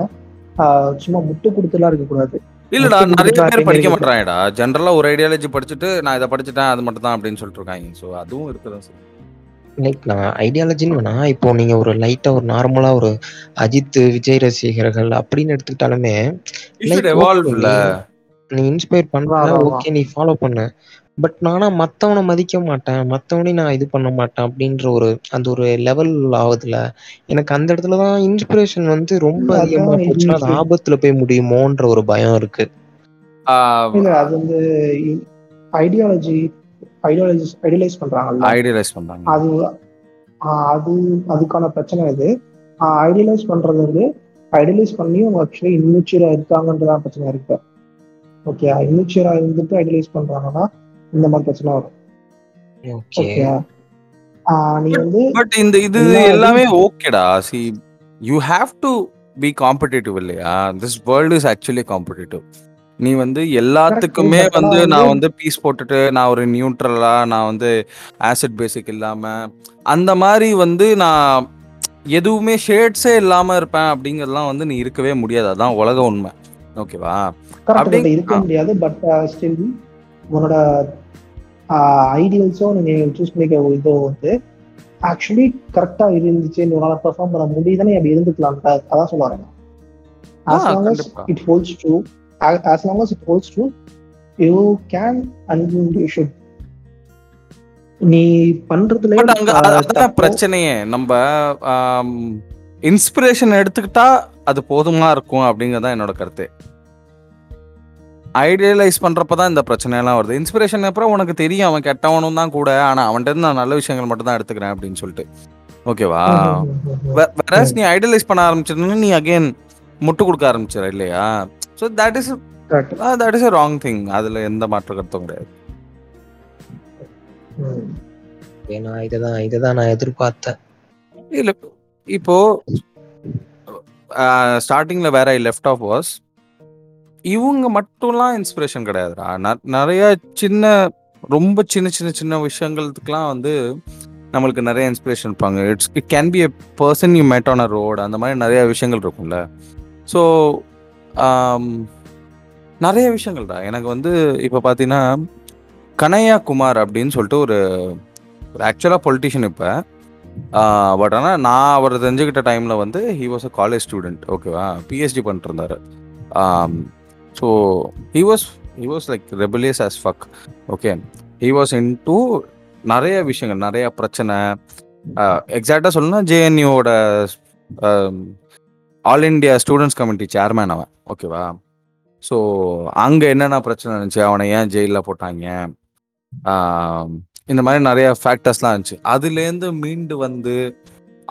ஆஹ் சும்மா முட்டு கொடுத்துலாம் இருக்கக்கூடாது. இல்லடா நிறைய பேர் படிக்க மாட்டாங்கடா ஜென்ரலா ஒரு ஐடியாலஜி படிச்சுட்டு நான் இதை படிச்சுட்டேன் அது மட்டும் தான் அப்படின்னு சொல்லிட்டு இருக்காங்க ஸோ அதுவும் இருக்குதான் சார் லைக் நான் ஐடியாலஜின்னு வேணா இப்போ நீங்க ஒரு லைட்டா ஒரு நார்மலா ஒரு அஜித் விஜய் ரசிகர்கள் அப்படின்னு எடுத்துக்கிட்டாலுமே நீ இன்ஸ்பயர் பண்ற. ஓகே நீ ஃபாலோ பண்ணு. பட் நானா மத்தவனை மதிக்க மாட்டேன். மத்தவனையும் நான் இது பண்ண மாட்டேன் அப்படின்ற ஒரு அந்த ஒரு லெவல் ஆகுதுல. எனக்கு அந்த இடத்துல தான் இன்ஸ்பிரேஷன் வந்து ரொம்ப அதிகமா போச்சுன்னா அது ஆபத்துல போய் முடியுமோன்ற ஒரு பயம் இருக்கு. இல்ல அது வந்து ஐடியாலஜி ஐடியாலஜி ஐடியலைஸ் பண்றாங்கல்ல. ஐடியலைஸ் பண்றாங்க. அது ஆஹ் அது அதுக்கான பிரச்சனை இது. ஐடியலைஸ் பண்றது வந்து ஐடியலைஸ் பண்ணியும் அவங்க ஆக்சுவலி இம்மெச்சூரா இருக்காங்கன்றதான் பிரச்சனை இருக்கு. ஓகே இம்மெச்சூரா இருந்துட்டு ஐடியலைஸ் பண்றாங்கன்னா இந்த மாதிரி பிரச்சனை வரும். நீ வந்து பட் இந்த இது எல்லா எல்லாமே ஓகேடா see you have to be competitive இல்லையா? This world is actually competitive நீ வந்து எல்லாத்துக்குமே வந்து நான் வந்து பீஸ் போட்டுட்டு நான் ஒரு நியூட்ரலா நான் வந்து ஆசிட் பேசிக் இல்லாம அந்த மாதிரி வந்து நான் எதுவுமே ஷேட்ஸே இல்லாம இருப்பேன் அப்படிங்கறதெல்லாம் வந்து நீ இருக்கவே முடியாது. அதான் உலக உண்மை. ஓகேவா அப்படி- இருக்க. முடியாது பட் ஸ்டில் உன்னோட ஐடியல்ஸோ நீங்க சூஸ் பண்ணிக்க இதோ வந்து ஆக்சுவலி கரெக்டா இருந்துச்சு உன்னால பெர்ஃபார்ம் பண்ண முடியுதுன்னு அப்படி இருந்துக்கலாம் அதான் சொல்ல வரேன். as ஆ, long as கண்டிப்பா. it holds true a- as long as it holds true you can and you should. நீ பண்றதுல பிரச்சனையே. நம்ம இன்ஸ்பிரேஷன் எடுத்துக்கிட்டா அது போதுமா இருக்கும் அப்படிங்கறதான் என்னோட கருத்து. ஐடியலைஸ் பண்றப்பதான் இந்த பிரச்சனை எல்லாம் வருது இன்ஸ்பிரேஷன் அப்புறம் உனக்கு தெரியும் அவன் கெட்டவனும் தான் கூட ஆனா அவன்கிட்ட நான் நல்ல விஷயங்கள் மட்டும் தான் எடுத்துக்கிறேன் அப்படின்னு சொல்லிட்டு. ஓகேவா வேறஸ் [laughs] நீ ஐடியலைஸ் பண்ண ஆரம்பிச்சிருந்தா நீ அகைன் முட்டு கொடுக்க ஆரம்பிச்சிட இல்லையா? So that is that is a wrong thing அதுல எந்த மாற்று கருத்தும் கிடையாது. ஏன்னா இதுதான் இதுதான் நான் எதிர்பார்த்தேன் இல்ல இப்போ ஸ்டார்டிங்ல வேற ஐ லெஃப்ட் ஆஃப் வாஸ் இவங்க மட்டும்லாம் இன்ஸ்பிரேஷன் கிடையாதுடா. ந- நிறைய சின்ன ரொம்ப சின்ன சின்ன சின்ன விஷயங்களுக்குலாம் வந்து நம்மளுக்கு நிறைய இன்ஸ்பிரேஷன் இருப்பாங்க. It's it can be a person you met on a road அந்த மாதிரி நிறைய விஷயங்கள் இருக்கும்ல. ஸோ um, நிறைய விஷயங்கள்டா. எனக்கு வந்து இப்போ பார்த்தீங்கன்னா கனையா குமார் அப்படின்னு சொல்லிட்டு ஒரு ஆக்சுவலாக பொலிட்டிஷியன் இப்போ. பட் ஆனால் நான் அவர் தெரிஞ்சுக்கிட்ட டைமில் வந்து he was a college student ஓகேவா பிஹெச்டி பண்ணிட்டு இருந்தார். So he was he was like rebellious as fuck okay he was into நிறைய விஷயங்கள் நிறைய பிரச்சனை. எக்ஸாக்டாக சொல்லணும்னா ஜேஎன்யூவோட All India students committee chairman அவன். ஓகேவா ஸோ அங்கே என்னென்ன பிரச்சனை இருந்துச்சு? அவனை ஏன் ஜெயிலில் போட்டாங்க? இந்த மாதிரி நிறைய ஃபேக்டர்ஸ்லாம் இருந்துச்சு. அதுலேருந்து மீண்டு வந்து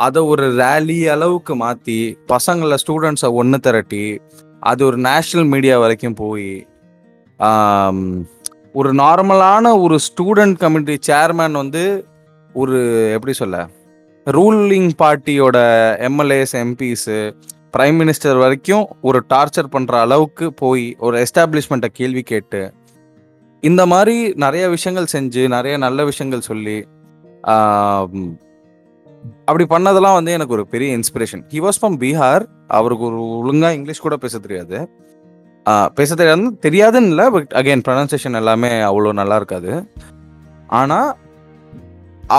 அதை ஒரு ரேலி அளவுக்கு மாற்றி பசங்களை ஸ்டூடெண்ட்ஸை ஒன்று திரட்டி அது ஒரு நேஷ்னல் மீடியா வரைக்கும் போய் ஒரு நார்மலான ஒரு ஸ்டூடெண்ட் கமிட்டி சேர்மேன் வந்து ஒரு எப்படி சொல்ல ரூலிங் பார்ட்டியோட எம்எல்ஏஸ் எம்பிஸு பிரைம் மினிஸ்டர் வரைக்கும் ஒரு டார்ச்சர் பண்ணுற அளவுக்கு போய் ஒரு எஸ்டாப்ளிஷ்மெண்ட்டை கேள்வி கேட்டு இந்த மாதிரி நிறைய விஷயங்கள் செஞ்சு நிறைய நல்ல விஷயங்கள் சொல்லி அப்படி பண்ணதெல்லாம் வந்து எனக்கு ஒரு பெரிய inspiration he was from Bihar அவருக்கு ஒரு ஒழுங்கா இங்கிலீஷ் கூட பேச தெரியாது. பேச தெரியாது. தெரியாதுன்னு இல்லை பட் அகைன் ப்ரொனன்சியேஷன் எல்லாமே அவ்வளோ நல்லா இருக்காது. ஆனால்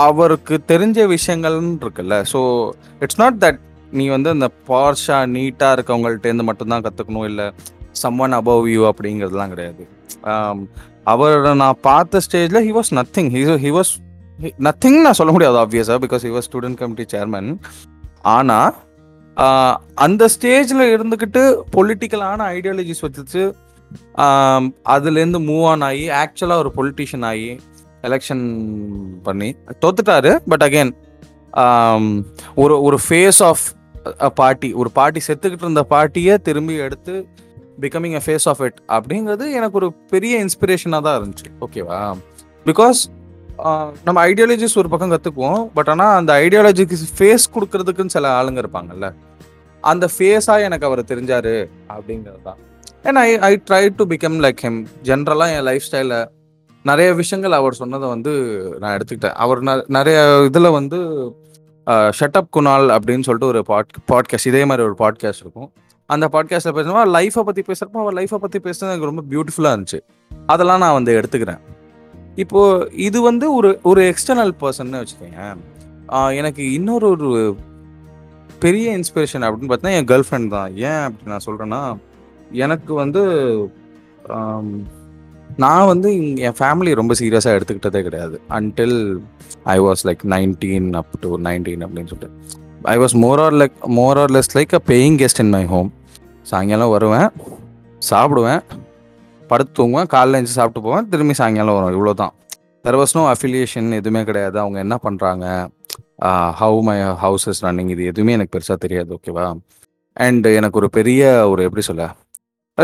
அவருக்கு தெரிஞ்ச விஷயங்கள்னு இருக்குல்ல ஸோ இட்ஸ் நாட் தட் நீ வந்து அந்த பார்ஷா நீட்டாக இருக்கவங்கள்ட்டேருந்து மட்டும்தான் கற்றுக்கணும் இல்லை சம் ஒன் அபவ் யூ அப்படிங்கிறதுலாம் கிடையாது. அவரை நான் பார்த்த ஸ்டேஜில் he was nothing he he was nothing நான் சொல்ல முடியாது ஆப்வியஸாக பிகாஸ் இவர் ஸ்டூடெண்ட் கமிட்டி சேர்மன் ஆனால் அந்த ஸ்டேஜில் இருந்துக்கிட்டு பொலிட்டிக்கலான ஐடியாலஜிஸ் வச்சு அதுலேருந்து மூவ் ஆன் ஆகி ஆக்சுவலாக ஒரு பொலிட்டிஷியன் ஆகி எலெக்ஷன் பண்ணி தோத்துட்டாரு. பட் அகைன் ஒரு ஒரு ஃபேஸ் ஆஃப் பார்ட்டி ஒரு பார்ட்டி செத்துக்கிட்டு இருந்த பார்ட்டியை திரும்பி எடுத்து becoming a face of it அப்படிங்கிறது எனக்கு ஒரு பெரிய இன்ஸ்பிரேஷனாக தான் இருந்துச்சு. ஓகேவா பிகாஸ் நம்ம ஐடியாலஜிஸ் ஒரு பக்கம் கற்றுக்குவோம் பட் ஆனால் அந்த ஐடியாலஜிக்கு ஃபேஸ் கொடுக்கறதுக்குன்னு சில ஆளுங்க இருப்பாங்கல்ல. அந்த ஃபேஸாக எனக்கு அவர் தெரிஞ்சாரு அப்படிங்கிறது தான். And I I try to become like him ஜென்ரலாக என் லைஃப் ஸ்டைலில் நிறைய விஷயங்கள் அவர் சொன்னதை வந்து நான் எடுத்துக்கிட்டேன். அவர் ந- நிறைய இதில் வந்து ஷட்டப் குணால் அப்படின்னு சொல்லிட்டு ஒரு பாட் பாட்காஸ்ட் இதே மாதிரி ஒரு பாட்காஸ்ட் இருக்கும். அந்த பாட்காஸ்ட்டில் பேசுகிறப்ப லைஃப்பை பற்றி பேசுகிறப்போ அவர் லைஃப்பை பற்றி பேசுறது எனக்கு ரொம்ப பியூட்டிஃபுல்லாக இருந்துச்சு. அதெல்லாம் நான் வந்து எடுத்துக்கிறேன். இப்போ இது வந்து ஒரு ஒரு எக்ஸ்டர்னல் பர்சன்னு வச்சுக்கோங்க. எனக்கு இன்னொரு ஒரு பெரிய இன்ஸ்பிரேஷன் அப்படின்னு பார்த்தீங்கன்னா என் கேர்ள் ஃப்ரெண்ட் தான். ஏன் அப்படி நான் சொல்கிறேன்னா எனக்கு வந்து நான் வந்து என் ஃபேமிலி ரொம்ப சீரியஸாக எடுத்துக்கிட்டதே கிடையாது. Until I was like nineteen up to nineteen அப்படின்னு சொல்லிட்டு. I was more or like more or less like a paying guest in my home சாயங்காலம் வருவேன் சாப்பிடுவேன். படுத்து தூங்குவேன் காலைல எழுந்து சாப்பிட்டு போவேன் திரும்பி சாயங்காலம் வரும் இவ்வளோதான் தெர் வாஸ் நோ அஃபிலியேஷன் எதுவுமே கிடையாது. அவங்க என்ன பண்ணுறாங்க how my house is running இது எதுவுமே எனக்கு பெருசாக தெரியாது ஓகேவா அண்ட் எனக்கு ஒரு பெரிய ஒரு எப்படி சொல்ல?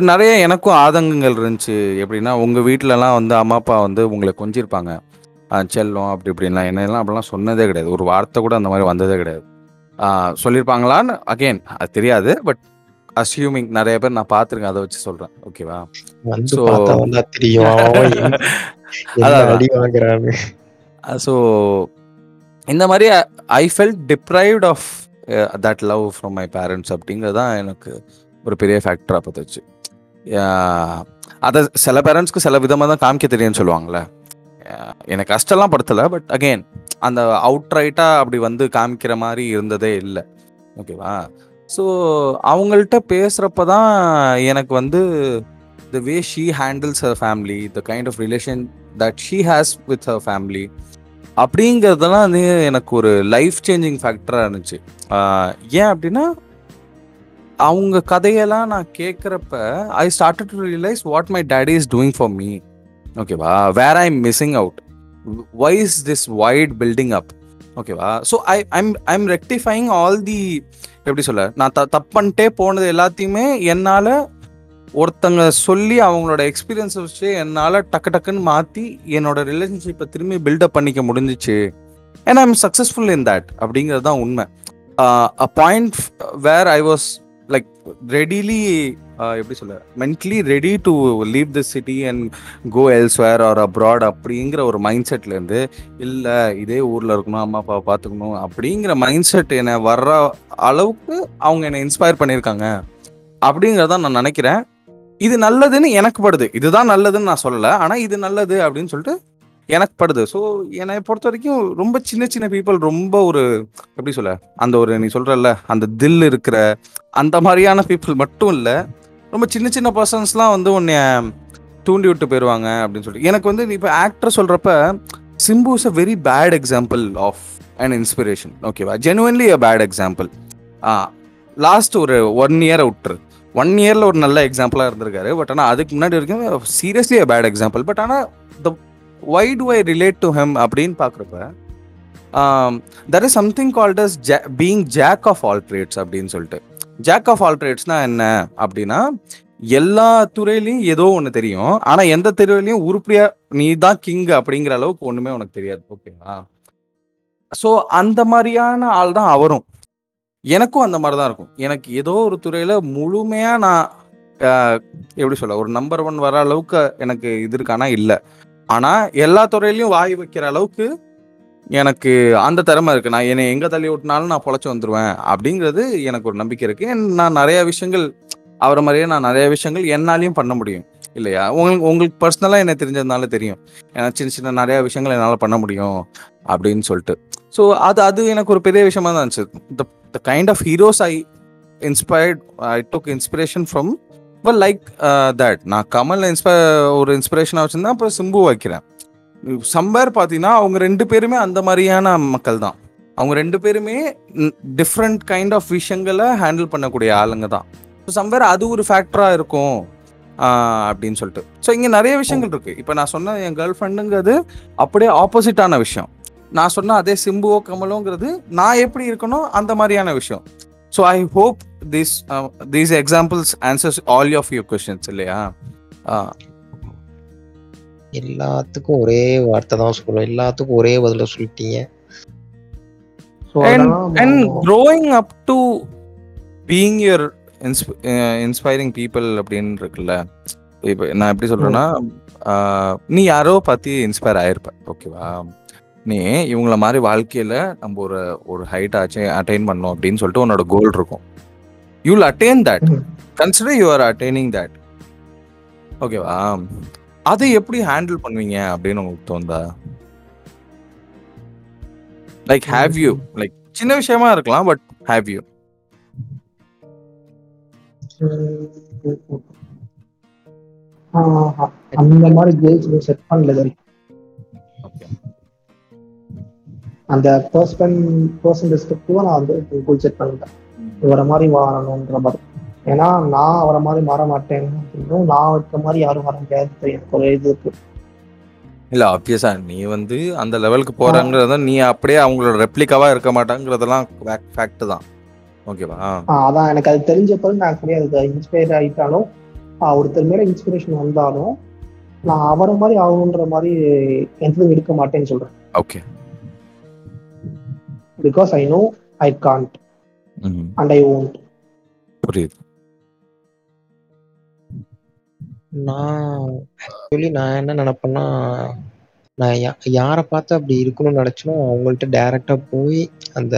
நிறைய எனக்கும் ஆதங்கங்கள் இருந்துச்சு. எப்படின்னா உங்கள் வீட்டிலலாம் வந்து அம்மா அப்பா வந்து உங்களை கொஞ்சிருப்பாங்க. ஆஹ் செல்லம் அப்படி இப்படின்லாம். என்னெல்லாம் அப்படிலாம் சொன்னதே கிடையாது. ஒரு வார்த்தை கூட அந்த மாதிரி வந்ததே கிடையாது. சொல்லியிருப்பாங்களான்னு அகெயின் அது தெரியாது பட் அஸ்யூமிங் நிறைய பேர் நான் பார்த்துருக்கேன் அதை வச்சு சொல்கிறேன் ஓகேவா வந்தா தெரியும். [laughs] ஸோ இந்த மாதிரி I felt deprived of that love from my parents அப்படிங்கிறது தான் எனக்கு ஒரு பெரிய ஃபேக்டராக பார்த்துச்சு. அதை சில பேரண்ட்ஸ்க்கு சில விதமாக தான் காமிக்க தெரியும்னு சொல்லுவாங்கள்ல எனக்கு கஷ்டம்லாம் படுத்தலை பட் அகெயின் அந்த அவுட் ரைட்டாக அப்படி வந்து காமிக்கிற மாதிரி இருந்ததே இல்லை. ஓகேவா ஸோ அவங்கள்ட்ட பேசுகிறப்ப தான் எனக்கு வந்து the way she handles her family the kind of relation that she has with her family அப்படிங்கிறதெல்லாம் வந்து எனக்கு ஒரு லைஃப் சேஞ்சிங் ஃபேக்டராக இருந்துச்சு ஏன் அப்படின்னா அவங்க கதையெல்லாம் நான் கேட்குறப்ப I started to realise what my daddy is doing for me ஓகேவா where I missing out why is this wide building up ஓகேவா? So I I'm I'm rectifying all the எப்படி சொல்ல நான் த தப்பு பண்ணிட்டே போனது எல்லாத்தையுமே என்னால் ஒருத்தங்க சொல்லி அவங்களோட எக்ஸ்பீரியன்ஸை வச்சு என்னால் டக்கு டக்குன்னு மாற்றி என்னோட ரிலேஷன்ஷிப்பை திரும்பி பில்டப் பண்ணிக்க முடிஞ்சிச்சு. And I'm successful in that அப்படிங்கிறது தான் உண்மை. A point where I was readily uh, எப்படி சொல்ல mentally ready to leave the city and go elsewhere or abroad அப்படிங்கிற ஒரு மைண்ட் செட்லேருந்து இல்லை இதே ஊரில் இருக்கணும் அம்மா அப்பாவை பார்த்துக்கணும் அப்படிங்கிற மைண்ட் செட் என்னை வர்ற அளவுக்கு அவங்க என்னை இன்ஸ்பயர் பண்ணியிருக்காங்க. அப்படிங்கிறத நான் நினைக்கிறேன். இது நல்லதுன்னு எனக்கு படுது. இதுதான் நல்லதுன்னு நான் சொல்லலை. ஆனால் இது நல்லது அப்படின்னு சொல்லிட்டு எனக்கு படுது. ஸோ என்னை பொறுத்த வரைக்கும் ரொம்ப சின்ன சின்ன பீப்புள் ரொம்ப ஒரு எப்படி சொல்ல அந்த ஒரு நீ சொல்கிறல்ல அந்த தில் இருக்கிற அந்த மாதிரியான பீப்புள் மட்டும் இல்லை ரொம்ப சின்ன சின்ன பர்சன்ஸ்லாம் வந்து உன்னை தூண்டி விட்டு போயிடுவாங்க அப்படின்னு சொல்லிட்டு. எனக்கு வந்து இப்போ ஆக்டர் சொல்கிறப்ப Simbu is a very bad example of and inspiration ஓகேவா genuinely a bad example ah last ஒரு ஒன் இயரை விட்டுரு. ஒன் இயரில் ஒரு நல்ல எக்ஸாம்பிளாக இருந்திருக்காரு. பட் ஆனால் அதுக்கு முன்னாடி வரைக்கும் seriously a bad example but ஆனால் the way do I relate to him அப்படின்னு பார்க்குறப்ப there is something called as being jack of all trades அப்படின்னு சொல்லிட்டு. ஜாக் ஆஃப் ஆல் ட்ரேட்ஸ்னா என்ன அப்படின்னா எல்லா துறையிலையும் ஏதோ ஒன்று தெரியும். ஆனால் எந்த துறையிலையும் உருப்படியா நீ தான் கிங் அப்படிங்கிற அளவுக்கு ஒன்றுமே உனக்கு தெரியாது ஓகேவா ஸோ அந்த மாதிரியான ஆள் தான் அவரும். எனக்கும் அந்த மாதிரி தான் இருக்கும். எனக்கு ஏதோ ஒரு துறையில் முழுமையாக நான் எப்படி சொல்ல ஒரு நம்பர் ஒன் வர அளவுக்கு எனக்கு இது இருக்கானா இல்லை. ஆனால் எல்லா துறையிலையும் வாய் வைக்கிற அளவுக்கு எனக்கு அந்த திறமை இருக்குது நான் என்னை எங்கே தள்ளி விட்டினாலும் நான் பொழைச்சி வந்துடுவேன் அப்படிங்கிறது எனக்கு ஒரு நம்பிக்கை இருக்குது நான் நிறையா விஷயங்கள் அவரை மாதிரியே நான் நிறைய விஷயங்கள் என்னாலையும் பண்ண முடியும். இல்லையா? உங்களுக்கு உங்களுக்கு பர்சனலாக என்ன தெரிஞ்சதுனால தெரியும். ஏன்னா சின்ன சின்ன நிறையா விஷயங்கள் என்னால் பண்ண முடியும் அப்படின்னு சொல்லிட்டு. ஸோ அது அது எனக்கு ஒரு பெரிய விஷயமா தான் இருந்துச்சு. The kind of heroes I inspired I took inspiration from well like that நான் கமல் இன்ஸ்பை ஒரு இன்ஸ்பிரேஷனாக வச்சுருந்தேன். அப்புறம் சிம்பு வைக்கிறேன். சம்பேர் பார்த்தீங்கன்னா அவங்க ரெண்டு பேருமே அந்த மாதிரியான மக்கள் தான். அவங்க ரெண்டு பேருமே டிஃப்ரெண்ட் கைண்ட் ஆஃப் விஷயங்களை ஹேண்டில் பண்ணக்கூடிய ஆளுங்க தான். ஸோ சம்பேர் அது ஒரு ஃபேக்டராக இருக்கும் அப்படின்னு சொல்லிட்டு. ஸோ இங்கே நிறைய விஷயங்கள் இருக்குது இப்போ நான் சொன்ன என் கேர்ள் ஃப்ரெண்டுங்கிறது அப்படியே ஆப்போசிட்டான விஷயம். நான் சொன்ன அதே சிம்புவோ கமலோங்கிறது நான் எப்படி இருக்கணும் அந்த மாதிரியான விஷயம். So I hope this these examples answers all of your questions இல்லையா எல்லாத்துக்கும் ஒரே வார்த்தை தான் சொல்லுவோம் எல்லாத்துக்கும் ஒரே பதில சொல்லிட்டீங்க. Up to being your insp- uh, inspiring people அப்படின்னு இருக்குல்ல. இப்போ நான் எப்படி சொல்றேன்னா ஆஹ், நீ யாரோ பார்த்து இன்ஸ்பயர் ஆயிருப்ப ஓகேவா நீ இவங்கள மாதிரி வாழ்க்கையில நம்ம ஒரு ஒரு ஹைட் ஆச்சு அட்டைன் பண்ணோம் அப்படின்னு சொல்லிட்டு உன்னோட கோல் இருக்கும். You will attain that. Consider you are attaining that ஓகேவா அதை எப்படி ஹேண்டில் பண்ணுவீங்க அப்படின்னு உங்களுக்கு தோணுதா? லைக் ஹேவ் யூ லைக் சின்ன விஷயமா இருக்கலாம் பட் ஹேவ் யூ அந்த மாதிரி கோல்ஸ் செட் பண்ணல அந்த பர்சன் பர்சன் ரெஸ்பெக்டிவா நான் வந்து கோல் செட் பண்ணிட்டேன். இவர மாதிரி வாழணுன்ற மாதிரி. ஏன்னா நான் அவரை மாதிரி மாற மாட்டேன் அப்படின்னும் நான் இருக்க மாதிரி யாரும் வர முடியாது. எனக்கு ஒரு இது இருக்கு. இல்ல ஆப்வியஸா நீ வந்து அந்த லெவலுக்கு போறாங்கிறத நீ அப்படியே அவங்களோட ரெப்ளிகாவா இருக்க மாட்டாங்கிறதெல்லாம் ஃபேக்ட் தான். ஓகேவா அதான் எனக்கு அது தெரிஞ்ச பிறகு நான் கிடையாது இன்ஸ்பயர் ஆயிட்டாலும் ஆஹ் ஒருத்தர் மேல இன்ஸ்பிரேஷன் வந்தாலும் நான் அவரை மாதிரி ஆகணுன்ற மாதிரி எந்த எடுக்க மாட்டேன்னு சொல்றேன். Okay because I know I can't and I won't புரியுது. நான் ஆக்சுவலி நான் என்ன நினைப்பேன்னா நான் யா யாரை பார்த்து அப்படி இருக்கணும்னு நினச்சனோ அவங்கள்ட்ட டைரெக்டாக போய் அந்த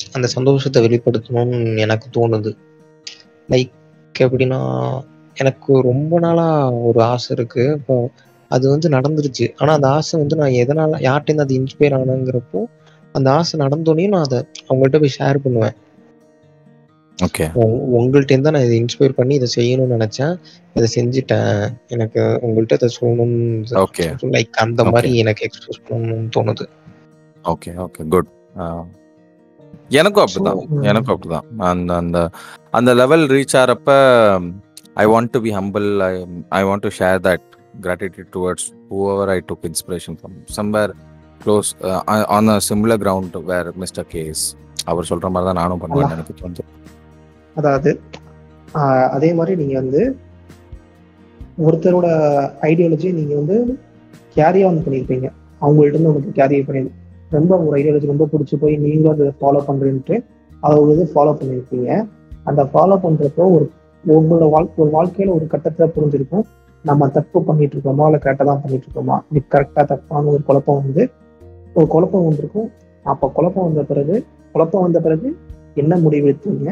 அந்த சந்தோஷத்தை வெளிப்படுத்தணும்னு எனக்கு தோணுது. லைக் எப்படின்னா எனக்கு ரொம்ப நாளாக ஒரு ஆசை இருக்கு. இப்போ அது வந்து நடந்துருச்சு. ஆனால் அந்த ஆசை வந்து நான் எதனால் யார்கிட்டேருந்து அது இன்ஸ்பயர் ஆனங்கிறப்போ அந்த ஆசை நடந்தோடனே நான் அதை அவங்கள்ட்ட போய் ஷேர் பண்ணுவேன். ஓகே உங்க- உங்கள்ட்டேருந்து தான் நான் இதை இன்ஸ்பயர் பண்ணி இதை செய்யணும்னு நினைச்சேன். இதை செஞ்சுட்டேன். எனக்கு உங்கள்கிட்ட இதை சொல்லணும்னு ஓகே லைக் அந்த. மாதிரி எனக்கு எக்ஸ்பிரஸ் பண்ணணும்னு தோணுது. ஓகே ஓகே குட் எனக்கும் அப்படிதான். எனக்கும் அப்படிதான். அந்த அந்த அந்த level reach ஆகிறப்ப I want to be humble I I want to share that gratitude towards whoever I took inspiration from somewhere close on a similar ground where mister K's அவர் சொல்ற மாதிரி தான் நானும் பண்ணுவேன் எனக்கு தோணுது. அதாவது அதே மாதிரி நீங்க வந்து ஒருத்தரோட ஐடியாலஜி நீங்க வந்து கேரி ஆன் பண்ணியிருப்பீங்க. அவங்கள்ட்ட இருந்து உங்களுக்கு கேரி பண்ணி ரொம்ப ஒரு ஐடியாலஜி ரொம்ப பிடிச்சி போய் நீங்களும் அதை ஃபாலோ பண்றேன்ட்டு ஒரு இது ஃபாலோ பண்ணியிருப்பீங்க. அந்த ஃபாலோ பண்றப்போ ஒரு உங்களோட வாழ்க்கை ஒரு வாழ்க்கையில ஒரு கட்டத்துல புரிஞ்சிருக்கும். நம்ம தப்பு பண்ணிட்டு இருக்கோமா? இல்லை கரெக்டாக தான் பண்ணிட்டு இருக்கோமா? இது கரெக்டாக தப்பான ஒரு குழப்பம் வந்து ஒரு குழப்பம் வந்திருக்கும். அப்போ குழப்பம் வந்த பிறகு குழப்பம் வந்த பிறகு என்ன முடிவு எடுத்தீங்க?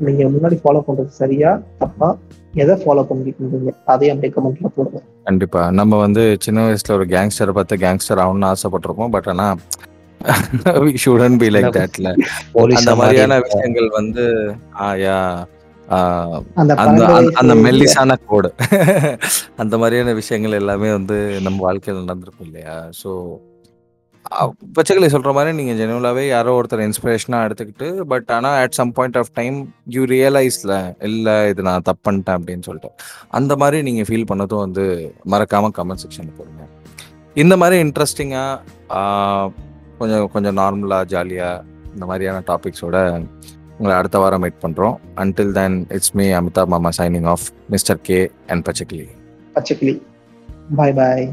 நீங்க முன்னாடி ஃபாலோ பண்றது சரியா தப்பா? எதை ஃபாலோ பண்ணிட்டு இருந்தீங்க அதையும் அப்படியே கமெண்ட்ல போடுங்க. கண்டிப்பா. நம்ம வந்து சின்ன வயசுல ஒரு கேங்ஸ்டரை பார்த்து கேங்ஸ்டர் ஆகணும்னு ஆசைப்பட்டிருப்போம் பட் ஆனா ஷுடன் பி லைக் தட்ல அந்த மாதிரியான விஷயங்கள் வந்து ஆ யா ஆ, அந்த அந்த மெல்லிசான கோடு. [laughs] அந்த மாதிரியான விஷயங்கள் எல்லாமே வந்து நம்ம வாழ்க்கையில் நடந்திருக்கும் இல்லையா? ஸோ பச்சைகளை சொல்ற மாதிரி நீங்க ஜெனுவலாவே யாரோ ஒருத்தர் இன்ஸ்பிரேஷனா எடுத்துக்கிட்டு பட் ஆனா at some point of time you ரியலைஸ்ல இல்ல இது நான் தப்பு பண்ணிட்டேன் அப்படின்னு சொல்லிட்டு அந்த மாதிரி நீங்க ஃபீல் பண்ணதும் வந்து மறக்காம கமெண்ட் செக்ஷன் போடுங்க. இந்த மாதிரி இன்ட்ரெஸ்டிங்கா கொஞ்சம் கொஞ்சம் நார்மலா ஜாலியா இந்த மாதிரியான டாபிக்ஸோட உங்களை அடுத்த வாரம் மீட் பண்றோம். Until then it's me Amitabh மாமா signing off mister K and பச்சைக்கிளி பச்சைக்கிளி பாய் பாய்